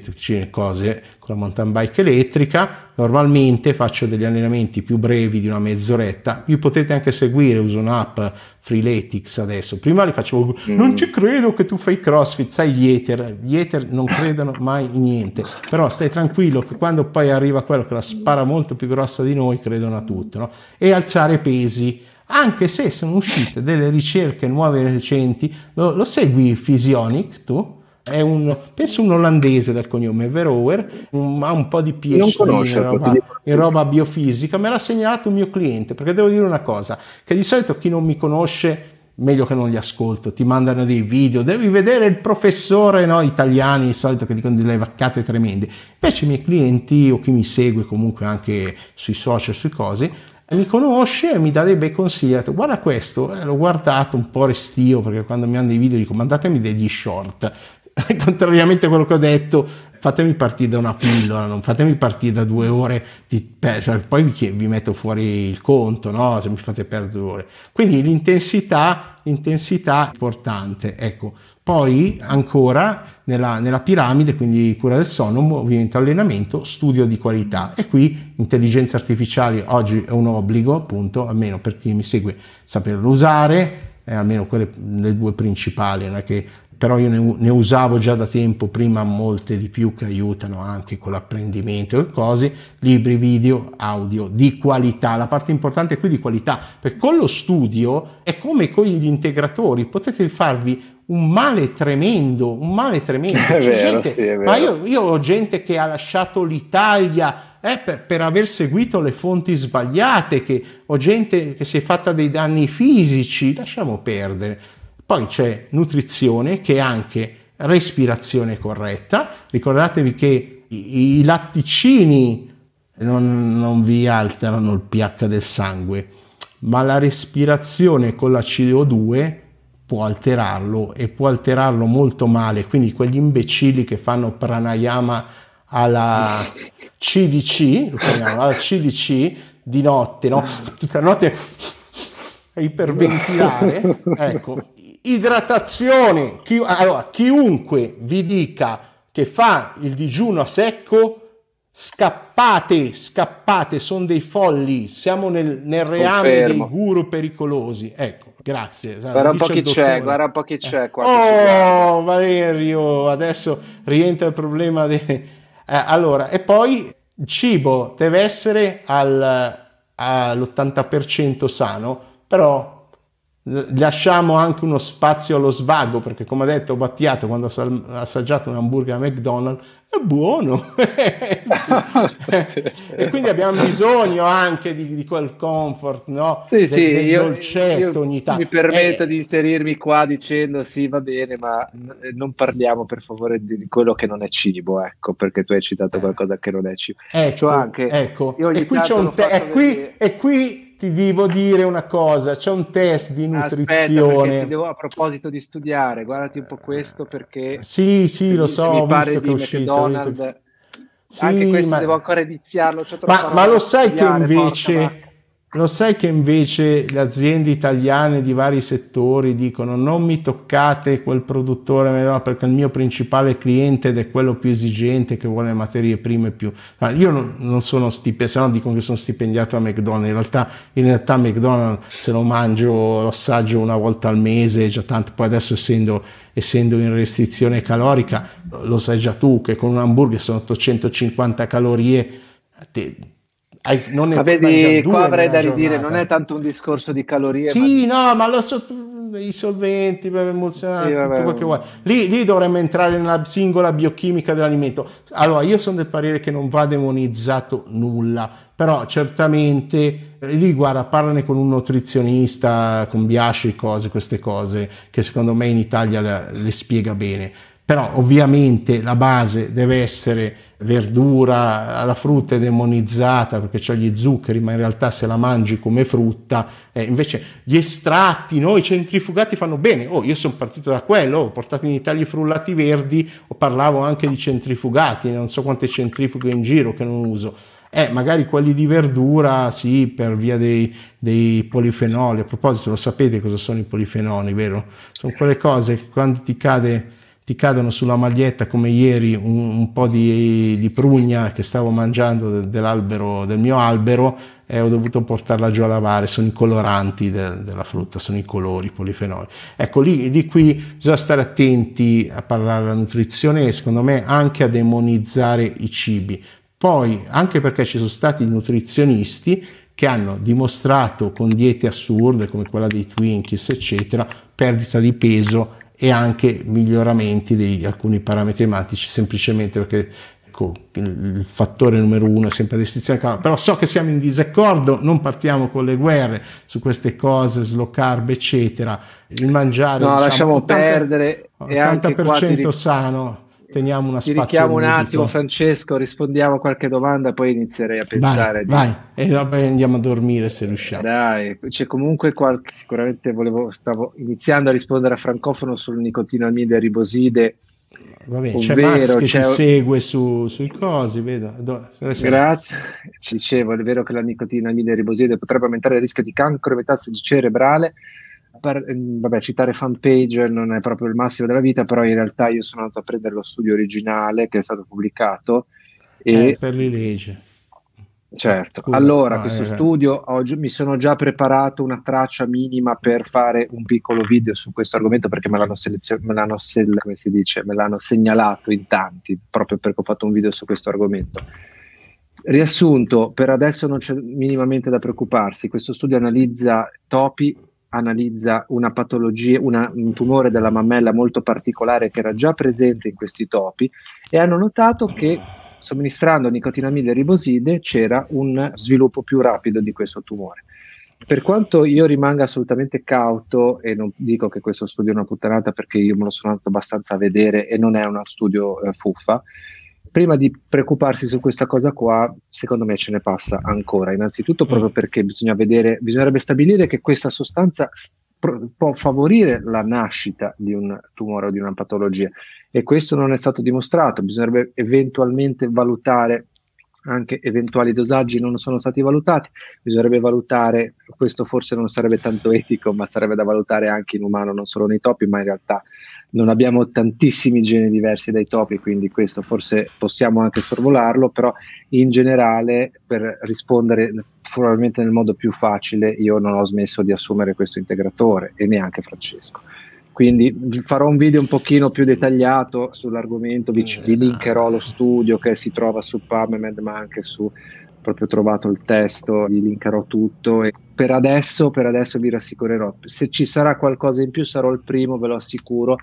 cose, con la mountain bike elettrica. Normalmente faccio degli allenamenti più brevi di una mezz'oretta. Vi potete anche seguire, uso un'app Freeletics adesso. Prima li facevo, mm. non ci credo che tu fai crossfit, sai gli ether, gli ether non credono mai in niente. Però stai tranquillo che quando poi arriva quello che la spara molto più grossa di noi, credono a tutto. No? E alzare pesi anche se sono uscite delle ricerche nuove e recenti, lo, lo segui Physionic tu? È un, penso un olandese dal cognome Verower, un, ha un po' di PhD in roba, in roba biofisica, me l'ha segnalato un mio cliente, perché devo dire una cosa, che di solito chi non mi conosce meglio che non li ascolto, ti mandano dei video, devi vedere il professore no, italiani, di solito che dicono delle vaccate tremende. Invece i miei clienti o chi mi segue comunque anche sui social, sui cosi, mi conosce e mi dà dei bei consigli. Detto, guarda questo, eh, l'ho guardato un po' restio perché quando mi hanno dei video dico mandatemi degli short. Contrariamente a quello che ho detto, fatemi partire da una pillola, non fatemi partire da due ore, di, cioè, poi vi, vi, metto fuori il conto, no? se mi fate perdere due ore. Quindi l'intensità, l'intensità è importante. Ecco. Poi ancora nella, nella, piramide, quindi cura del sonno, movimento, allenamento, studio di qualità. E qui intelligenza artificiale oggi è un obbligo, appunto, almeno per chi mi segue, saperlo usare, eh, almeno quelle le due principali, non è che però io ne, ne, usavo già da tempo prima molte di più che aiutano anche con l'apprendimento e cose, libri, video, audio di qualità. La parte importante è qui di qualità, perché con lo studio è come con gli integratori, potete farvi un male tremendo, un male tremendo.
È vero, gente, sì, è vero.
Ma io, io, ho gente che ha lasciato l'Italia eh, per, per, aver seguito le fonti sbagliate, che ho gente che si è fatta dei danni fisici, lasciamo perdere. Poi c'è nutrizione che è anche respirazione corretta. Ricordatevi che i, i latticini non, non vi alterano il pH del sangue, ma la respirazione con la CO2 può alterarlo e può alterarlo molto male. Quindi quegli imbecilli che fanno pranayama alla CDC, chiamiamo, alla CDC di notte, no? Tutta la notte a iperventilare, ecco, idratazione, chi, allora, chiunque vi dica che fa il digiuno a secco, scappate, scappate, sono dei folli, siamo nel, nel reame Confermo. dei guru pericolosi, ecco. Grazie.
Guarda un po' chi c'è, guarda un po' chi c'è
qua. Oh, Valerio, adesso rientra il problema di... Eh, allora, e poi il cibo deve essere al, all'80% sano, però lasciamo anche uno spazio allo svago perché come ha detto Battiato quando ha assaggiato un hamburger a McDonald's è buono. E quindi abbiamo bisogno anche di, di quel comfort no?
sì, del, sì, del io, dolcetto io ogni tanto. mi permetto eh, di inserirmi qua dicendo sì va bene ma non parliamo per favore di, di quello che non è cibo ecco perché tu hai citato qualcosa che non è cibo.
Ecco, cioè anche, ecco. e qui c'è un te- e qui, e qui ti devo dire una cosa, c'è un test di nutrizione.
Aspetta, devo, a proposito di studiare, guardati un po' questo perché...
Sì, sì, lo so, mi pare di McDonald's.
Sì, anche questo ma... devo ancora iniziarlo.
Ma, ma lo sai che invece... Lo sai che invece le aziende italiane di vari settori dicono non mi toccate quel produttore perché il mio principale cliente ed è quello più esigente che vuole materie prime più... io non, non sono stipendiato, se no dicono che sono stipendiato a McDonald's, in realtà, in realtà McDonald's se lo mangio, lo assaggio una volta al mese, già tanto, poi adesso essendo, essendo in restrizione calorica, lo sai già tu che con un hamburger sono 850 calorie, te,
hai, non ma vedi, qua avrei da ridire, non è tanto un discorso di calorie.
Sì, ma... no, ma lo so, i solventi, emozionanti, sì, tutto quel che vuoi. Lì, lì, dovremmo entrare nella singola biochimica dell'alimento. Allora, io sono del parere che non va demonizzato nulla, però certamente lì guarda, parlane con un nutrizionista, con Biasci, cose, queste cose, che secondo me in Italia le, le spiega bene però ovviamente la base deve essere verdura, la frutta è demonizzata perché c'è gli zuccheri, ma in realtà se la mangi come frutta, eh, invece gli estratti, noi centrifugati fanno bene, oh io sono partito da quello, ho portato in Italia i frullati verdi, o parlavo anche di centrifugati, non so quante centrifughe in giro che non uso, eh, magari quelli di verdura, sì, per via dei, dei, polifenoli. A proposito, lo sapete cosa sono i polifenoli, vero? Sono quelle cose che quando ti cade ti cadono sulla maglietta come ieri un, un po' di, di, prugna che stavo mangiando dell'albero, del mio albero e ho dovuto portarla giù a lavare, sono i coloranti de, della frutta, sono i colori, i polifenoli. Ecco, lì, lì qui bisogna stare attenti a parlare della nutrizione e secondo me anche a demonizzare i cibi. Poi, anche perché ci sono stati nutrizionisti che hanno dimostrato con diete assurde come quella dei Twinkies, eccetera, perdita di peso e anche miglioramenti di alcuni parametri ematici semplicemente perché ecco, il fattore numero uno è sempre la restrizione calorica però so che siamo in disaccordo non partiamo con le guerre su queste cose slow carb eccetera. Il mangiare
no diciamo, lasciamo 80, perdere
80% sano teniamo una
Ti richiamo un attimo, Francesco, rispondiamo a qualche domanda, poi inizierei a pensare.
Vai, di... vai. e vabbè, andiamo a dormire se riusciamo.
Dai, c'è comunque qualche. Sicuramente volevo, stavo iniziando a rispondere a Francofono sul nicotinamide e riboside.
Va bene, c'è Max che c'è... ci segue su, sui cosi, vedo.
Grazie. Ci dicevo, è vero che la nicotinamide e riboside potrebbe aumentare il rischio di cancro e metastasi cerebrale per, ehm, vabbè, citare fanpage non è proprio il massimo della vita, però in realtà io sono andato a prendere lo studio originale che è stato pubblicato. E...
Eh, per le leggi.
Certo, Scusa, allora questo eh, studio oggi mi sono già preparato una traccia minima per fare un piccolo video su questo argomento perché me l'hanno, selezio- me l'hanno, se- come si dice, me l'hanno segnalato in tanti proprio perché ho fatto un video su questo argomento. Riassunto, per adesso non c'è minimamente da preoccuparsi, questo studio analizza topi analizza una patologia, una, un tumore della mammella molto particolare che era già presente in questi topi e hanno notato che somministrando nicotinamide e riboside c'era un sviluppo più rapido di questo tumore. per quanto io rimanga assolutamente cauto e non dico che questo studio è una puttanata perché io me lo sono andato abbastanza a vedere e non è uno studio eh, fuffa, prima di preoccuparsi su questa cosa qua, secondo me ce ne passa ancora. Innanzitutto mm. proprio perché bisogna vedere, bisognerebbe stabilire che questa sostanza può favorire la nascita di un tumore o di una patologia e questo non è stato dimostrato, bisognerebbe eventualmente valutare anche eventuali dosaggi non sono stati valutati, bisognerebbe valutare, questo forse non sarebbe tanto etico, ma sarebbe da valutare anche in umano, non solo nei topi, ma in realtà non abbiamo tantissimi geni diversi dai topi, quindi questo forse possiamo anche sorvolarlo, però in generale per rispondere probabilmente nel modo più facile io non ho smesso di assumere questo integratore e neanche Francesco. Quindi farò un video un pochino più dettagliato sull'argomento, vi, vi linkerò lo studio che si trova su PubMed ma anche su proprio trovato il testo, vi linkerò tutto e per adesso, per adesso vi rassicurerò. Se ci sarà qualcosa in più sarò il primo, ve lo assicuro,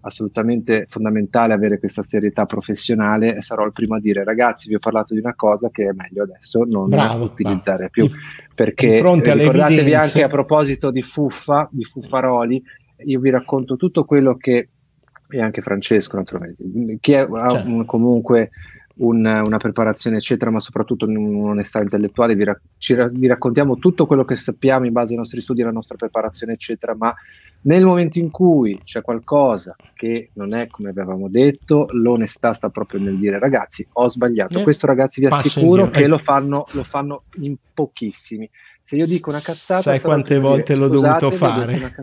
assolutamente fondamentale avere questa serietà professionale sarò il primo a dire ragazzi vi ho parlato di una cosa che è meglio adesso non Bravo, utilizzare più di, perché ricordatevi anche a proposito di fuffa, di fuffaroli io vi racconto tutto quello che, e anche Francesco naturalmente, chi è, ha certo. un, comunque un, una preparazione eccetera, ma soprattutto un'onestà intellettuale, vi, ra- ci, vi raccontiamo tutto quello che sappiamo in base ai nostri studi, alla nostra preparazione eccetera, ma nel momento in cui c'è qualcosa che non è come avevamo detto, l'onestà sta proprio nel dire ragazzi, ho sbagliato. Eh, Questo ragazzi vi assicuro che eh. lo fanno, lo fanno, in pochissimi. Se io dico una cazzata...
Sai quante volte dire, l'ho dovuto fare?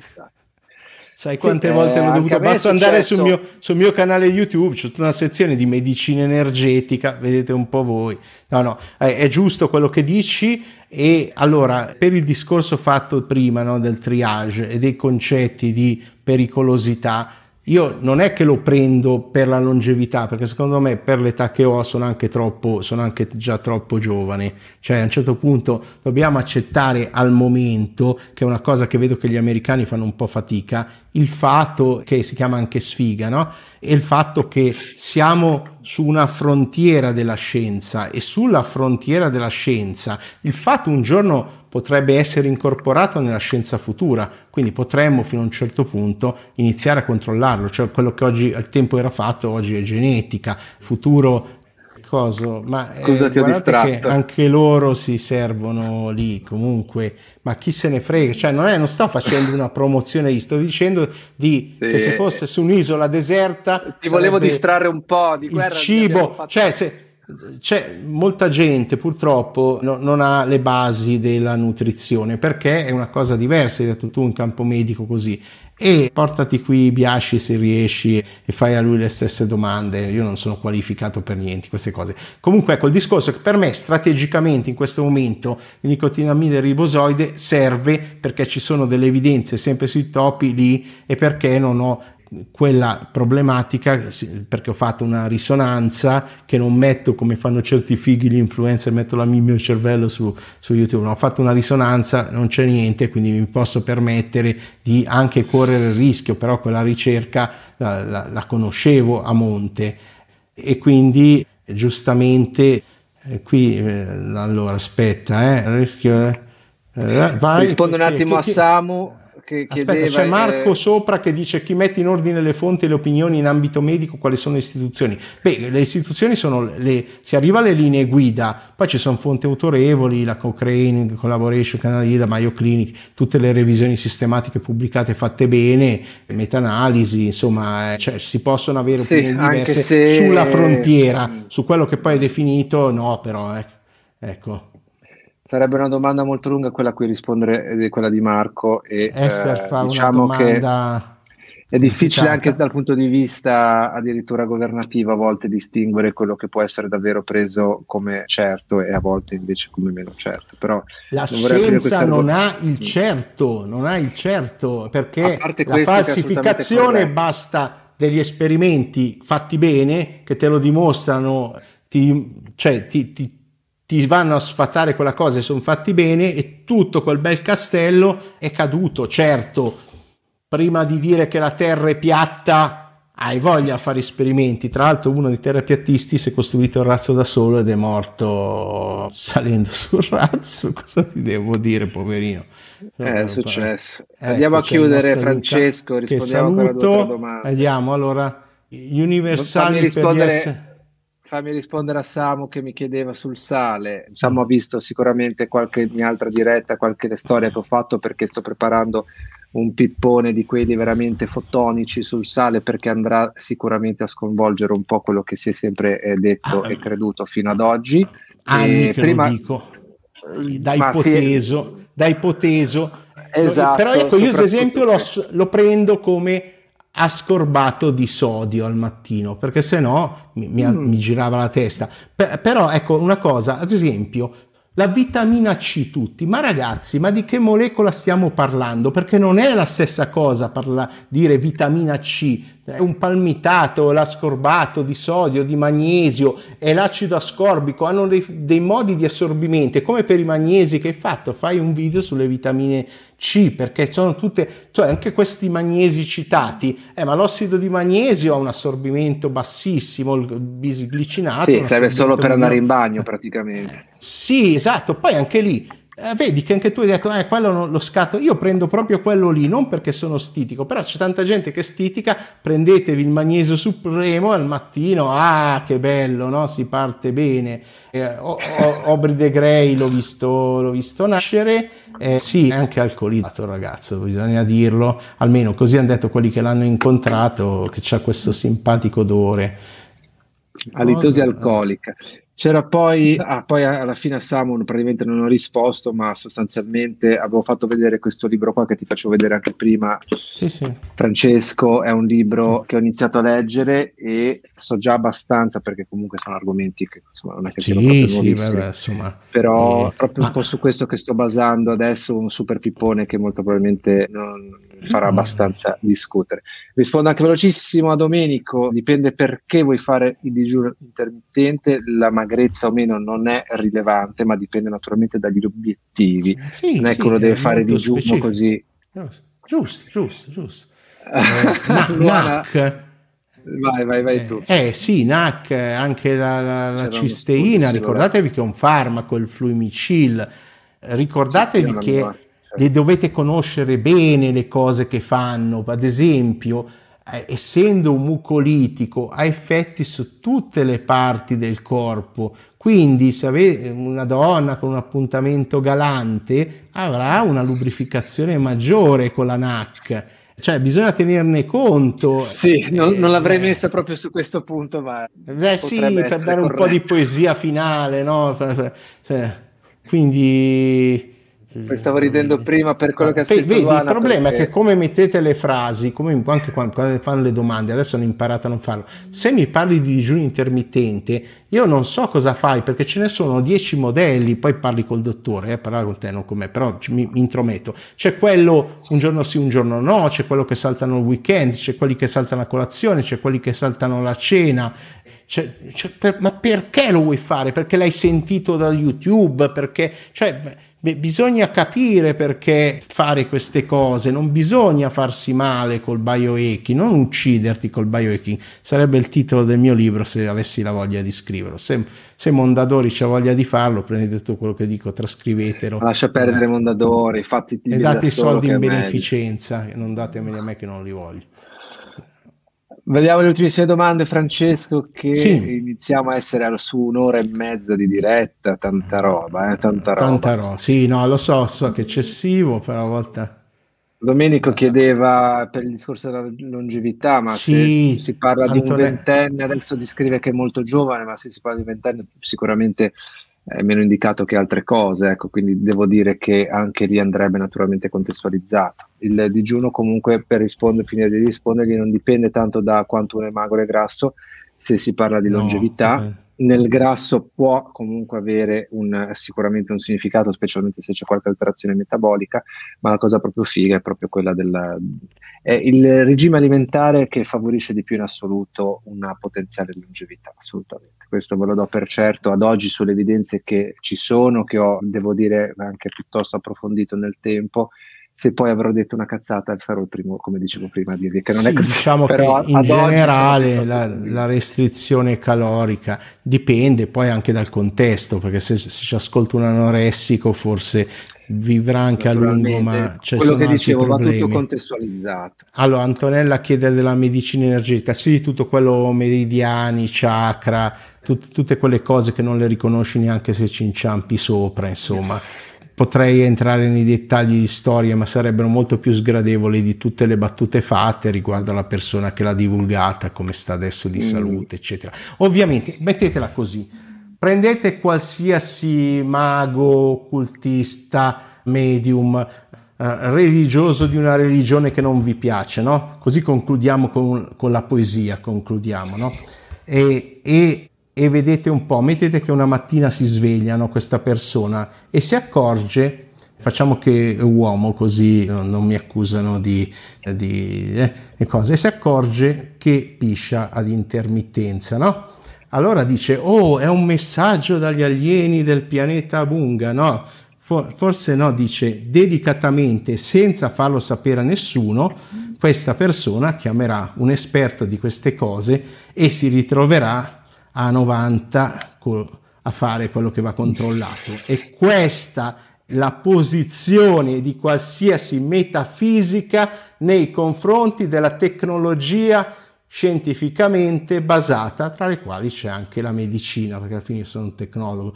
Sai quante sì, volte l'ho dovuto? Basta andare sul mio, sul mio, canale YouTube, c'è tutta una sezione di medicina energetica, vedete un po' voi. No, no, è, è giusto quello che dici. E allora, per il discorso fatto prima no, del triage e dei concetti di pericolosità, io non è che lo prendo per la longevità, perché secondo me per l'età che ho sono anche, troppo, sono anche già troppo giovane. Cioè a un certo punto dobbiamo accettare al momento, che è una cosa che vedo che gli americani fanno un po' fatica, il fatto che si chiama anche sfiga, no? E il fatto che siamo su una frontiera della scienza e sulla frontiera della scienza il fatto un giorno potrebbe essere incorporato nella scienza futura, quindi potremmo fino a un certo punto iniziare a controllarlo, cioè quello che oggi al tempo era fatto, oggi è genetica, futuro coso, ma
Scusa, eh,
che anche loro si servono lì comunque, ma chi se ne frega, cioè non, è, non sto facendo una promozione, gli sto dicendo di, sì. che se fosse su un'isola deserta
ti volevo distrarre un po' di guerra,
il cibo, cioè se c'è molta gente purtroppo no, non ha le basi della nutrizione perché è una cosa diversa, hai detto tu in campo medico così. E portati qui Biasci se riesci e fai a lui le stesse domande. Io non sono qualificato per niente queste cose. Comunque ecco il discorso che per me strategicamente in questo momento il nicotinamide ribosoide serve perché ci sono delle evidenze sempre sui topi lì e perché non ho quella problematica perché ho fatto una risonanza che non metto come fanno certi fighi gli influencer metto la mio cervello su, su youtube. No, ho fatto una risonanza non c'è niente quindi mi posso permettere di anche correre il rischio però quella ricerca la, la, la conoscevo a monte. E quindi giustamente eh, qui eh, allora aspetta eh, rischio, eh,
vai, rispondo un attimo che, a Samu che
Aspetta, c'è Marco eh... sopra che dice chi mette in ordine le fonti e le opinioni in ambito medico, quali sono le istituzioni? Beh, le istituzioni sono le, si arriva alle linee guida, poi ci sono fonti autorevoli, la Cochrane, Collaboration, Canalida, Mayo Clinic, tutte le revisioni sistematiche pubblicate fatte bene, meta-analisi, insomma, eh, cioè, si possono avere sì, opinioni diverse se... sulla frontiera, su quello che poi è definito, no, però, eh, ecco.
Sarebbe una domanda molto lunga quella a cui rispondere eh, quella di Marco e
Esther eh, diciamo domanda
che è difficile anche dal punto di vista addirittura governativo a volte distinguere quello che può essere davvero preso come certo e a volte invece come meno certo. Però
la scienza non ha il certo, non ha il certo perché la falsificazione basta degli esperimenti fatti bene che te lo dimostrano, ti, cioè ti, ti ti vanno a sfatare quella cosa e sono fatti bene e tutto quel bel castello è caduto. Certo, prima di dire che la terra è piatta hai voglia a fare esperimenti. Tra l'altro, uno dei terapiattisti si è costruito il razzo da solo ed è morto salendo sul razzo. Cosa ti devo dire, poverino?
È successo. Ecco, Andiamo a chiudere, Francesco. Rispondiamo
a quella domanda. Vediamo allora. Universali
rispondere fammi rispondere a Samu che mi chiedeva sul sale. Samu ha visto sicuramente qualche mia altra diretta, qualche storia che ho fatto perché sto preparando un pippone di quelli veramente fotonici sul sale perché andrà sicuramente a sconvolgere un po' quello che si è sempre eh, detto ah, e creduto fino ad oggi.
Anni e che prima... dico. Da ipoteso, sì. da ipoteso.
Esatto,
Però ecco, io ad esempio lo, lo prendo come ascorbato di sodio al mattino, perché se no mi, mi, mm. mi girava la testa. Per, però ecco una cosa, ad esempio, la vitamina C tutti, ma ragazzi, ma di che molecola stiamo parlando? Perché non è la stessa cosa parla, dire vitamina C, è un palmitato, l'ascorbato di sodio, di magnesio, è l'acido ascorbico, hanno dei, dei modi di assorbimento, come per i magnesi che hai fatto, fai un video sulle vitamine C, perché sono tutte, cioè anche questi magnesi citati, eh, ma l'ossido di magnesio ha un assorbimento bassissimo, il bisglicinato.
Sì, serve solo per andare in bagno praticamente.
Sì, esatto, poi anche lì eh, vedi che anche tu hai detto, eh, quello non, lo scatto, io prendo proprio quello lì, non perché sono stitico, però c'è tanta gente che stitica, prendetevi il magnesio supremo al mattino, ah che bello, no? si parte bene. Eh, Aubrey de Grey l'ho visto, l'ho visto nascere, eh, sì, è anche alcolizzato il ragazzo, bisogna dirlo, almeno così hanno detto quelli che l'hanno incontrato, che c'ha questo simpatico odore.
Alitosi alcolica. C'era poi, ah, poi alla fine a Samun praticamente non ho risposto, ma sostanzialmente avevo fatto vedere questo libro qua che ti faccio vedere anche prima.
Sì, sì.
Francesco è un libro che ho iniziato a leggere e so già abbastanza perché comunque sono argomenti che insomma, non è che
sì,
siano proprio
sì, vabbè, insomma,
però eh, proprio ma... un po' su questo che sto basando adesso un super pippone che molto probabilmente non, farà abbastanza discutere. Rispondo anche velocissimo a Domenico, dipende perché vuoi fare il digiuno intermittente, la magrezza o meno non è rilevante, ma dipende naturalmente dagli obiettivi. Sì, non è sì, che uno deve fare digiuno specifico. così.
Giusto, giusto, giusto. eh, NAC.
Vai, vai, vai tu.
Eh, eh sì, NAC, anche la, la, la cisteina, ricordatevi che è un farmaco, il fluimicil. Ricordatevi che le dovete conoscere bene le cose che fanno, ad esempio, eh, essendo un mucolitico, ha effetti su tutte le parti del corpo, quindi se avete una donna con un appuntamento galante avrà una lubrificazione maggiore con la NAC. Cioè, bisogna tenerne conto.
Sì, non, non l'avrei eh, messa proprio su questo punto, ma.
Beh, sì, per dare corretto. un po' di poesia finale, no? Quindi
stavo ridendo prima per quello che ha scritto
Vedi,
Luana
il problema perché... è che come mettete le frasi, come anche quando, quando fanno le domande, adesso hanno imparato a non farlo. Se mi parli di digiuno intermittente, io non so cosa fai perché ce ne sono dieci modelli, poi parli col dottore, eh, parlare con te, non con me, però mi, mi intrometto. C'è quello un giorno sì, un giorno no, c'è quello che saltano il weekend, c'è quelli che saltano a colazione, c'è quelli che saltano la cena, cioè, cioè, per, ma perché lo vuoi fare? Perché l'hai sentito da YouTube? Perché, cioè, beh, bisogna capire perché fare queste cose, non bisogna farsi male col biohacking, non ucciderti col biohacking. Sarebbe il titolo del mio libro se avessi la voglia di scriverlo. Se, se Mondadori c'ha voglia di farlo, prendete tutto quello che dico, trascrivetelo.
Lascia perdere Mondadori, fatti
E date i soldi in beneficenza, non datemeli a me che non li voglio.
Vediamo le ultimissime domande, Francesco, che sì. iniziamo a essere su un'ora e mezza di diretta, tanta roba, eh? tanta roba.
Tanta roba, sì, no, lo so, so che è eccessivo, però a volte...
Domenico chiedeva per il discorso della longevità, ma sì, se si parla Antone... di un ventenne, adesso descrive che è molto giovane, ma se si parla di ventenne sicuramente è meno indicato che altre cose, ecco, quindi devo dire che anche lì andrebbe naturalmente contestualizzato. Il digiuno comunque per rispondere, finire di rispondergli non dipende tanto da quanto uno è magro e grasso, se si parla di longevità, no, okay nel grasso può comunque avere un, sicuramente un significato, specialmente se c'è qualche alterazione metabolica, ma la cosa proprio figa è proprio quella del il regime alimentare che favorisce di più in assoluto una potenziale longevità, assolutamente. Questo ve lo do per certo ad oggi sulle evidenze che ci sono, che ho, devo dire, anche piuttosto approfondito nel tempo se poi avrò detto una cazzata sarò il primo, come dicevo prima, a dirvi che non sì, è così.
Diciamo Però che in generale la, la, restrizione calorica dipende poi anche dal contesto, perché se, se ci ascolta un anoressico forse vivrà anche a lungo, ma c'è
quello che dicevo problemi. va tutto contestualizzato.
Allora, Antonella chiede della medicina energetica, sì, tutto quello meridiani, chakra, tut, tutte quelle cose che non le riconosci neanche se ci inciampi sopra, insomma. Potrei entrare nei dettagli di storia, ma sarebbero molto più sgradevoli di tutte le battute fatte riguardo alla persona che l'ha divulgata, come sta adesso di mm. salute, eccetera. Ovviamente, mettetela così. Prendete qualsiasi mago, occultista, medium, eh, religioso di una religione che non vi piace, no? Così concludiamo con, con la poesia, concludiamo, no? E, e e vedete un po', mettete che una mattina si svegliano questa persona e si accorge, facciamo che è uomo così non, non mi accusano di, di eh, cose, e si accorge che piscia ad intermittenza, no? Allora dice, oh, è un messaggio dagli alieni del pianeta Bunga, no? forse no, dice delicatamente, senza farlo sapere a nessuno, questa persona chiamerà un esperto di queste cose e si ritroverà a 90 a fare quello che va controllato. E questa è la posizione di qualsiasi metafisica nei confronti della tecnologia scientificamente basata, tra le quali c'è anche la medicina, perché alla fine io sono un tecnologo.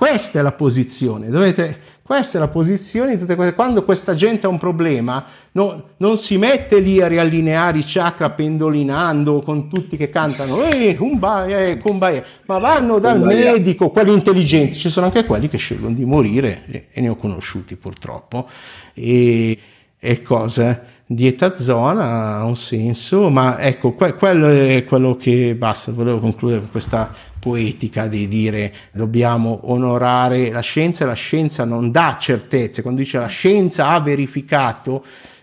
Questa è la posizione, dovete, questa è la posizione di tutte queste. Quando questa gente ha un problema, no, non si mette lì a riallineare i chakra pendolinando con tutti che cantano, eh, kumbaya, eh, kumbaya, ma vanno dal kumbaya. medico, quelli intelligenti. Ci sono anche quelli che scelgono di morire, e ne ho conosciuti purtroppo. E, e cosa? Dieta zona ha un senso, ma ecco, que- quello è quello che basta. Volevo concludere con questa poetica di dire dobbiamo onorare la scienza, la scienza non dà certezze, quando dice la scienza ha verificato,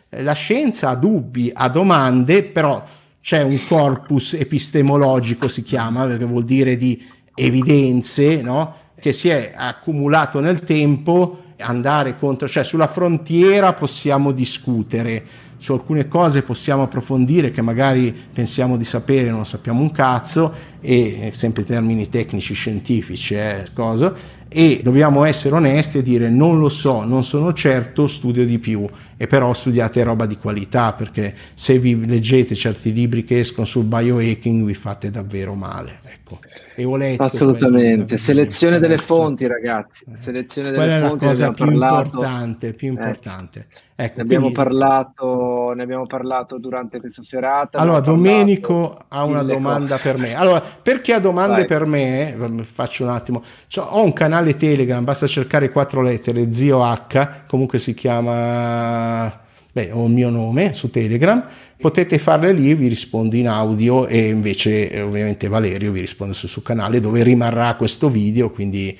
eh, la scienza ha dubbi, ha domande, però c'è un corpus epistemologico, si chiama, che vuol dire di evidenze, no? che si è accumulato nel tempo, andare contro, cioè sulla frontiera possiamo discutere su alcune cose possiamo approfondire che magari pensiamo di sapere, non sappiamo un cazzo, e sempre termini tecnici, scientifici, eh, cosa, e dobbiamo essere onesti e dire non lo so, non sono certo, studio di più e però studiate roba di qualità perché se vi leggete certi libri che escono sul biohacking vi fate davvero male. Ecco.
E letto Assolutamente, selezione delle fonti ragazzi, eh. selezione delle
Quella
fonti.
è la cosa più parlato. importante, più importante.
Eh, ecco, ne, abbiamo quindi... parlato, ne abbiamo parlato durante questa serata.
Allora, Domenico ha una domanda per me. Allora, perché ha domande Vai. per me? Eh, faccio un attimo. Cioè, ho un canale Telegram, basta cercare quattro lettere, Zio H, comunque si chiama beh, ho il mio nome su Telegram, potete farle lì, vi rispondo in audio e invece eh, ovviamente Valerio vi risponde sul suo canale dove rimarrà questo video, quindi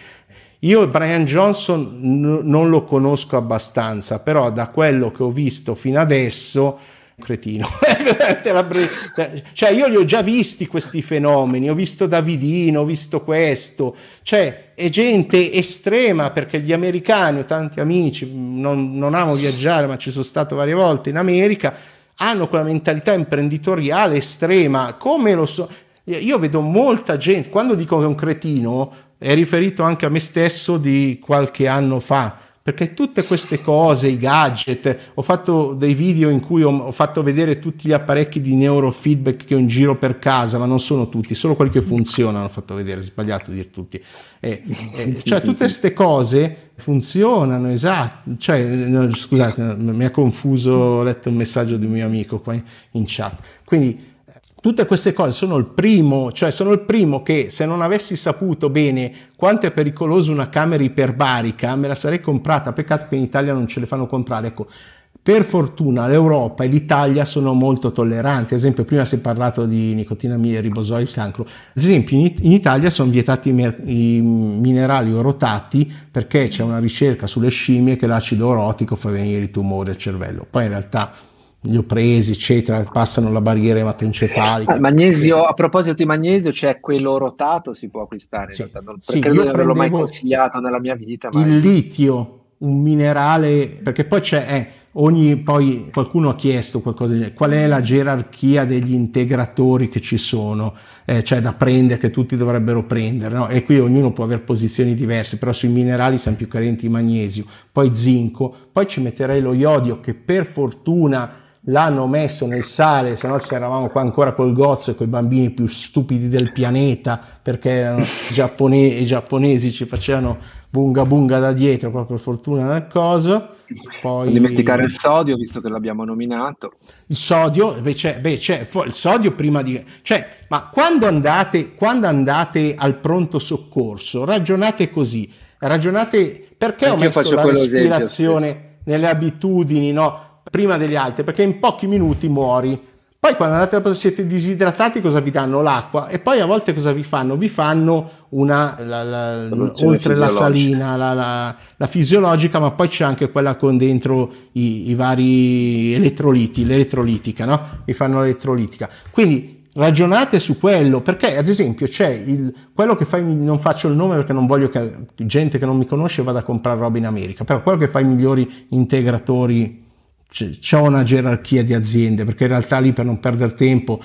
io Brian Johnson n- non lo conosco abbastanza, però da quello che ho visto fino adesso cretino. cioè, io li ho già visti questi fenomeni, ho visto Davidino, ho visto questo, cioè è gente estrema perché gli americani, ho tanti amici, non, non amo viaggiare, ma ci sono stato varie volte in America, hanno quella mentalità imprenditoriale estrema, come lo so. Io vedo molta gente, quando dico che è un cretino, è riferito anche a me stesso di qualche anno fa perché tutte queste cose, i gadget, ho fatto dei video in cui ho, ho, fatto vedere tutti gli apparecchi di neurofeedback che ho in giro per casa, ma non sono tutti, solo quelli che funzionano ho fatto vedere, sbagliato dire tutti. Eh, eh, cioè tutte queste cose funzionano, esatto, cioè, no, scusate, mi ha confuso, ho letto un messaggio di un mio amico qua in, in chat. Quindi Tutte queste cose sono il primo, cioè sono il primo che se non avessi saputo bene quanto è pericoloso una camera iperbarica, me la sarei comprata. Peccato che in Italia non ce le fanno comprare. Ecco, per fortuna l'Europa e l'Italia sono molto tolleranti. Ad esempio, prima si è parlato di nicotinamide, ribosoi, il cancro. Ad esempio, in, Italia sono vietati i, minerali orotati perché c'è una ricerca sulle scimmie che l'acido orotico fa venire i tumori al cervello. Poi in realtà li ho presi, eccetera, passano la barriera ematoencefalica.
Ah, magnesio, a proposito di magnesio, c'è quello rotato, si può acquistare,
sì.
non,
sì,
credo di non averlo mai consigliato nella mia vita.
il litio, un minerale, perché poi c'è, eh, ogni, poi qualcuno ha chiesto qualcosa di qual è la gerarchia degli integratori che ci sono, eh, cioè da prendere, che tutti dovrebbero prendere, no? e qui ognuno può avere posizioni diverse, però sui minerali siamo più carenti di magnesio, poi zinco, poi ci metterei lo iodio che per fortuna l'hanno messo nel sale, se no ci eravamo qua ancora col gozzo e con i bambini più stupidi del pianeta, perché erano giappone- i giapponesi ci facevano bunga bunga da dietro, proprio fortuna nel coso.
Poi... Non dimenticare il sodio, visto che l'abbiamo nominato.
Il sodio, beh c'è, beh c'è, il sodio prima di... Cioè, ma quando andate, quando andate al pronto soccorso, ragionate così, ragionate perché Anche ho messo la respirazione nelle abitudini, no? Prima degli altri perché in pochi minuti muori. Poi quando andate a siete disidratati cosa vi danno? L'acqua e poi a volte cosa vi fanno? Vi fanno una, la, la, oltre la salina, la, la, fisiologica, ma poi c'è anche quella con dentro i, i vari elettroliti, l'elettrolitica, no? Vi fanno l'elettrolitica. Quindi ragionate su quello, perché ad esempio c'è il, quello che fa, non faccio il nome perché non voglio che gente che non mi conosce vada a comprare roba in America, però quello che fa i migliori integratori c'è una gerarchia di aziende perché in realtà lì per non perdere tempo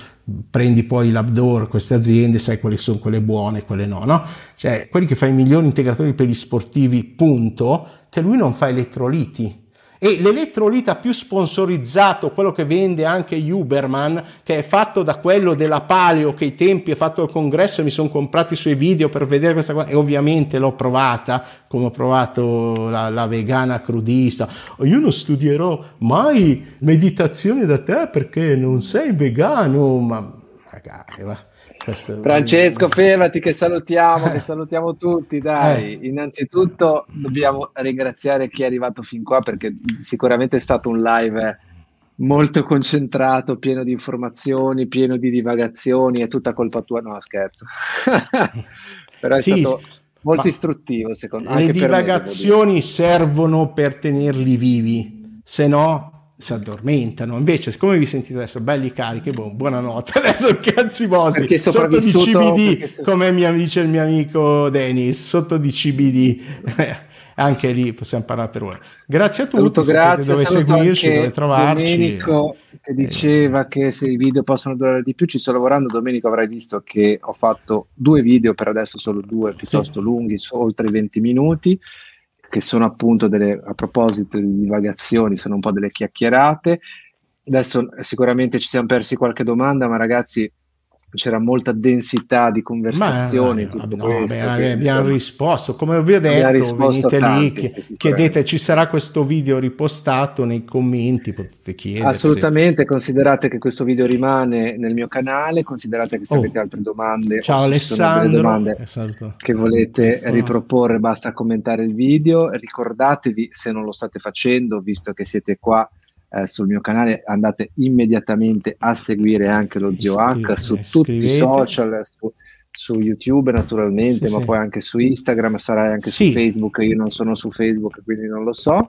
prendi poi l'Abdor, queste aziende, sai quali sono quelle buone e quelle no, no? Cioè quelli che fa i migliori integratori per gli sportivi, punto, che lui non fa elettroliti, e l'elettrolita più sponsorizzato, quello che vende anche Uberman, che è fatto da quello della Paleo che ai tempi ha fatto il congresso e mi sono comprati i suoi video per vedere questa cosa e ovviamente l'ho provata come ho provato la, la vegana crudista. Io non studierò mai meditazione da te perché non sei vegano, ma magari va.
Francesco, fermati che salutiamo, che salutiamo tutti, dai. Eh. Innanzitutto dobbiamo ringraziare chi è arrivato fin qua perché sicuramente è stato un live molto concentrato, pieno di informazioni, pieno di divagazioni, è tutta colpa tua, no scherzo. Però è sì, stato molto istruttivo secondo
me. Le divagazioni servono per tenerli vivi, se no si addormentano. Invece, siccome vi sentite adesso belli carichi, boh, buonanotte. Adesso cazzi vostri sotto di CBD, come mi dice il mio amico Dennis, sotto di CBD. anche lì possiamo parlare per ora. Grazie a tutti, saluto,
grazie,
dove seguirci, dove trovarci.
Domenico che diceva eh. che se i video possono durare di più, ci sto lavorando. Domenico avrai visto che ho fatto due video, per adesso solo due, piuttosto sì. lunghi, oltre i 20 minuti che sono appunto delle, a proposito di divagazioni, sono un po' delle chiacchierate. Adesso sicuramente ci siamo persi qualche domanda, ma ragazzi c'era molta densità di conversazioni. Ma, no,
questo, beh, che, abbiamo insomma, risposto, come vi ho detto, venite tanti, lì, sì, chiedete, ci sarà questo video ripostato nei commenti, potete chiedere.
Assolutamente, considerate che questo video rimane nel mio canale, considerate che se oh. avete altre domande,
ciao Alessandro,
domande esatto. che volete riproporre, basta commentare il video, ricordatevi se non lo state facendo, visto che siete qua eh, sul mio canale andate immediatamente a seguire anche lo Zio H su tutti i social, su, su YouTube naturalmente, sì, ma sì. poi anche su Instagram, sarai anche sì. su Facebook, io non sono su Facebook quindi non lo so.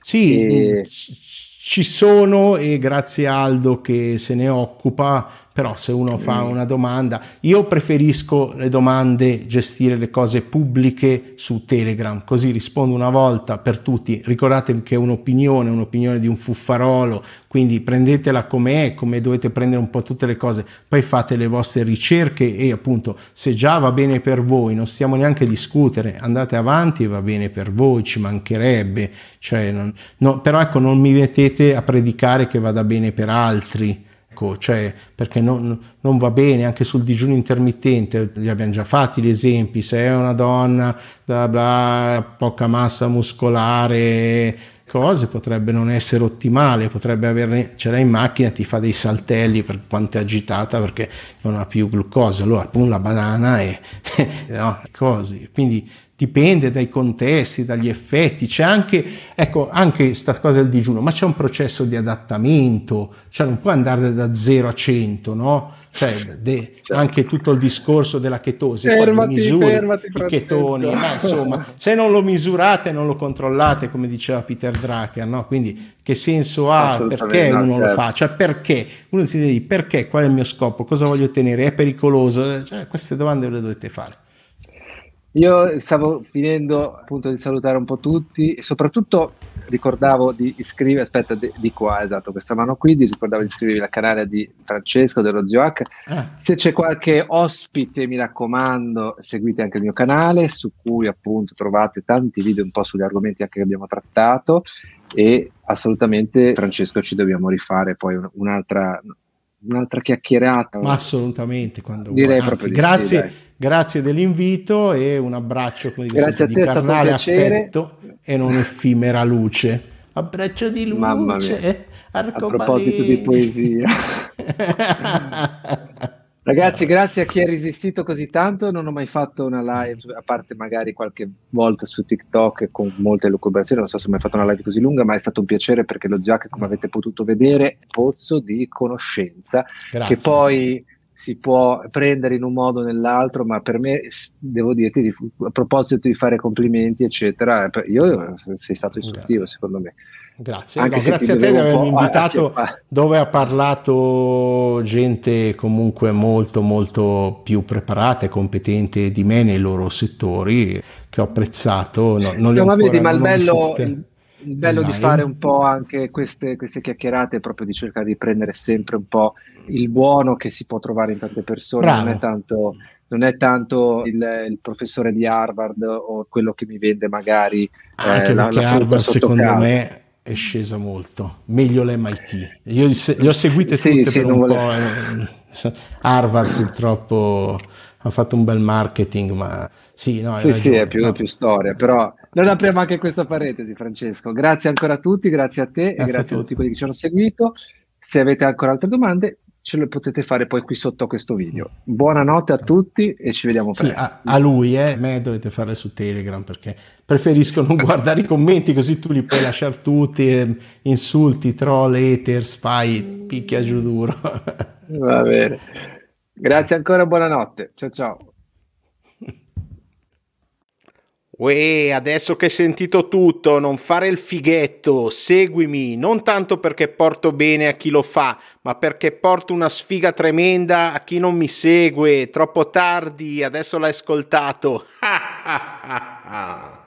Sì, e... ci sono e grazie a Aldo che se ne occupa però se uno fa una domanda, io preferisco le domande, gestire le cose pubbliche su Telegram, così rispondo una volta per tutti, ricordatevi che è un'opinione, un'opinione di un fuffarolo, quindi prendetela com'è, come dovete prendere un po' tutte le cose, poi fate le vostre ricerche e appunto se già va bene per voi, non stiamo neanche a discutere, andate avanti e va bene per voi, ci mancherebbe, cioè, non, no, però ecco non mi mettete a predicare che vada bene per altri Ecco, cioè, perché non, non, va bene anche sul digiuno intermittente, li abbiamo già fatti gli esempi, se è una donna, bla bla, poca massa muscolare, cose, potrebbe non essere ottimale, potrebbe averne, ce l'hai in macchina, ti fa dei saltelli per quanto è agitata perché non ha più glucosio, allora appunto la banana e no, cose, quindi dipende dai contesti, dagli effetti, c'è anche, ecco, anche questa cosa del digiuno, ma c'è un processo di adattamento, cioè non puoi andare da 0 a 100, no? Cioè, de, certo. anche tutto il discorso della chetosi,
fermati, misuri fermati,
i ketoni, ma insomma, se non lo misurate, non lo controllate, come diceva Peter Drucker, no? Quindi che senso ha, perché no, uno certo. lo fa? Cioè, perché? Uno si dice, perché? Qual è il mio scopo? Cosa voglio ottenere? È pericoloso? Cioè, queste domande le dovete fare.
Io stavo finendo appunto di salutare un po' tutti e soprattutto ricordavo di iscrivervi, aspetta, di, di, qua, esatto, questa mano qui, ti ricordavo di iscrivervi al canale di Francesco dello Zio H. Ah. Se c'è qualche ospite, mi raccomando, seguite anche il mio canale, su cui appunto trovate tanti video un po' sugli argomenti anche che abbiamo trattato e assolutamente Francesco ci dobbiamo rifare poi un, un'altra un'altra chiacchierata.
Ma assolutamente, quando direi vuoi. Anzi, grazie, sì, grazie dell'invito e un abbraccio come
grazie a te, di carnale affetto
e non effimera luce. Abbraccio di luce. Mamma mia.
A proposito di poesia. Ragazzi, grazie a chi ha resistito così tanto. Non ho mai fatto una live, a parte magari qualche volta su TikTok con molte lucubrazioni. Non so se ho mai fatto una live così lunga, ma è stato un piacere perché lo Zio come avete potuto vedere, è pozzo di conoscenza grazie. che poi si può prendere in un modo o nell'altro, ma per me, devo dirti, a proposito di fare complimenti, eccetera, io sei stato istruttivo, secondo me.
Grazie, no, grazie a te di avermi invitato dove ha parlato gente comunque molto molto più preparata e competente di me nei loro settori che ho apprezzato. No, non no,
ma vedi, ma il bello, il, bello di fare un po' anche queste, queste chiacchierate è proprio di cercare di prendere sempre un po' il buono che si può trovare in tante persone, Bravo. non è tanto non è tanto il, il, professore di Harvard o quello che mi vende magari
anche eh, perché la, la Harvard secondo casa. me è scesa molto, meglio l'MIT. Io le ho seguite tutte sì, per un po'. Eh. Harvard purtroppo ha fatto un bel marketing, ma sì, no,
sì, sì, è più, no. più, storia, però non apriamo anche questa parentesi, Francesco. Grazie ancora a tutti, grazie a te grazie e grazie a, a tutti quelli che ci hanno seguito. Se avete ancora altre domande, ce lo potete fare poi qui sotto questo video. Buonanotte a tutti e ci vediamo presto.
Sì, a, a, lui, eh, me dovete fare su Telegram perché preferisco non guardare i commenti così tu li puoi lasciare tutti, eh, insulti, troll, hater, spy, picchia giù duro.
Va bene. Grazie ancora, buonanotte. Ciao ciao.
Uè, adesso che hai sentito tutto, non fare il fighetto, seguimi, non tanto perché porto bene a chi lo fa, ma perché porto una sfiga tremenda a chi non mi segue. Troppo tardi, adesso l'hai ascoltato.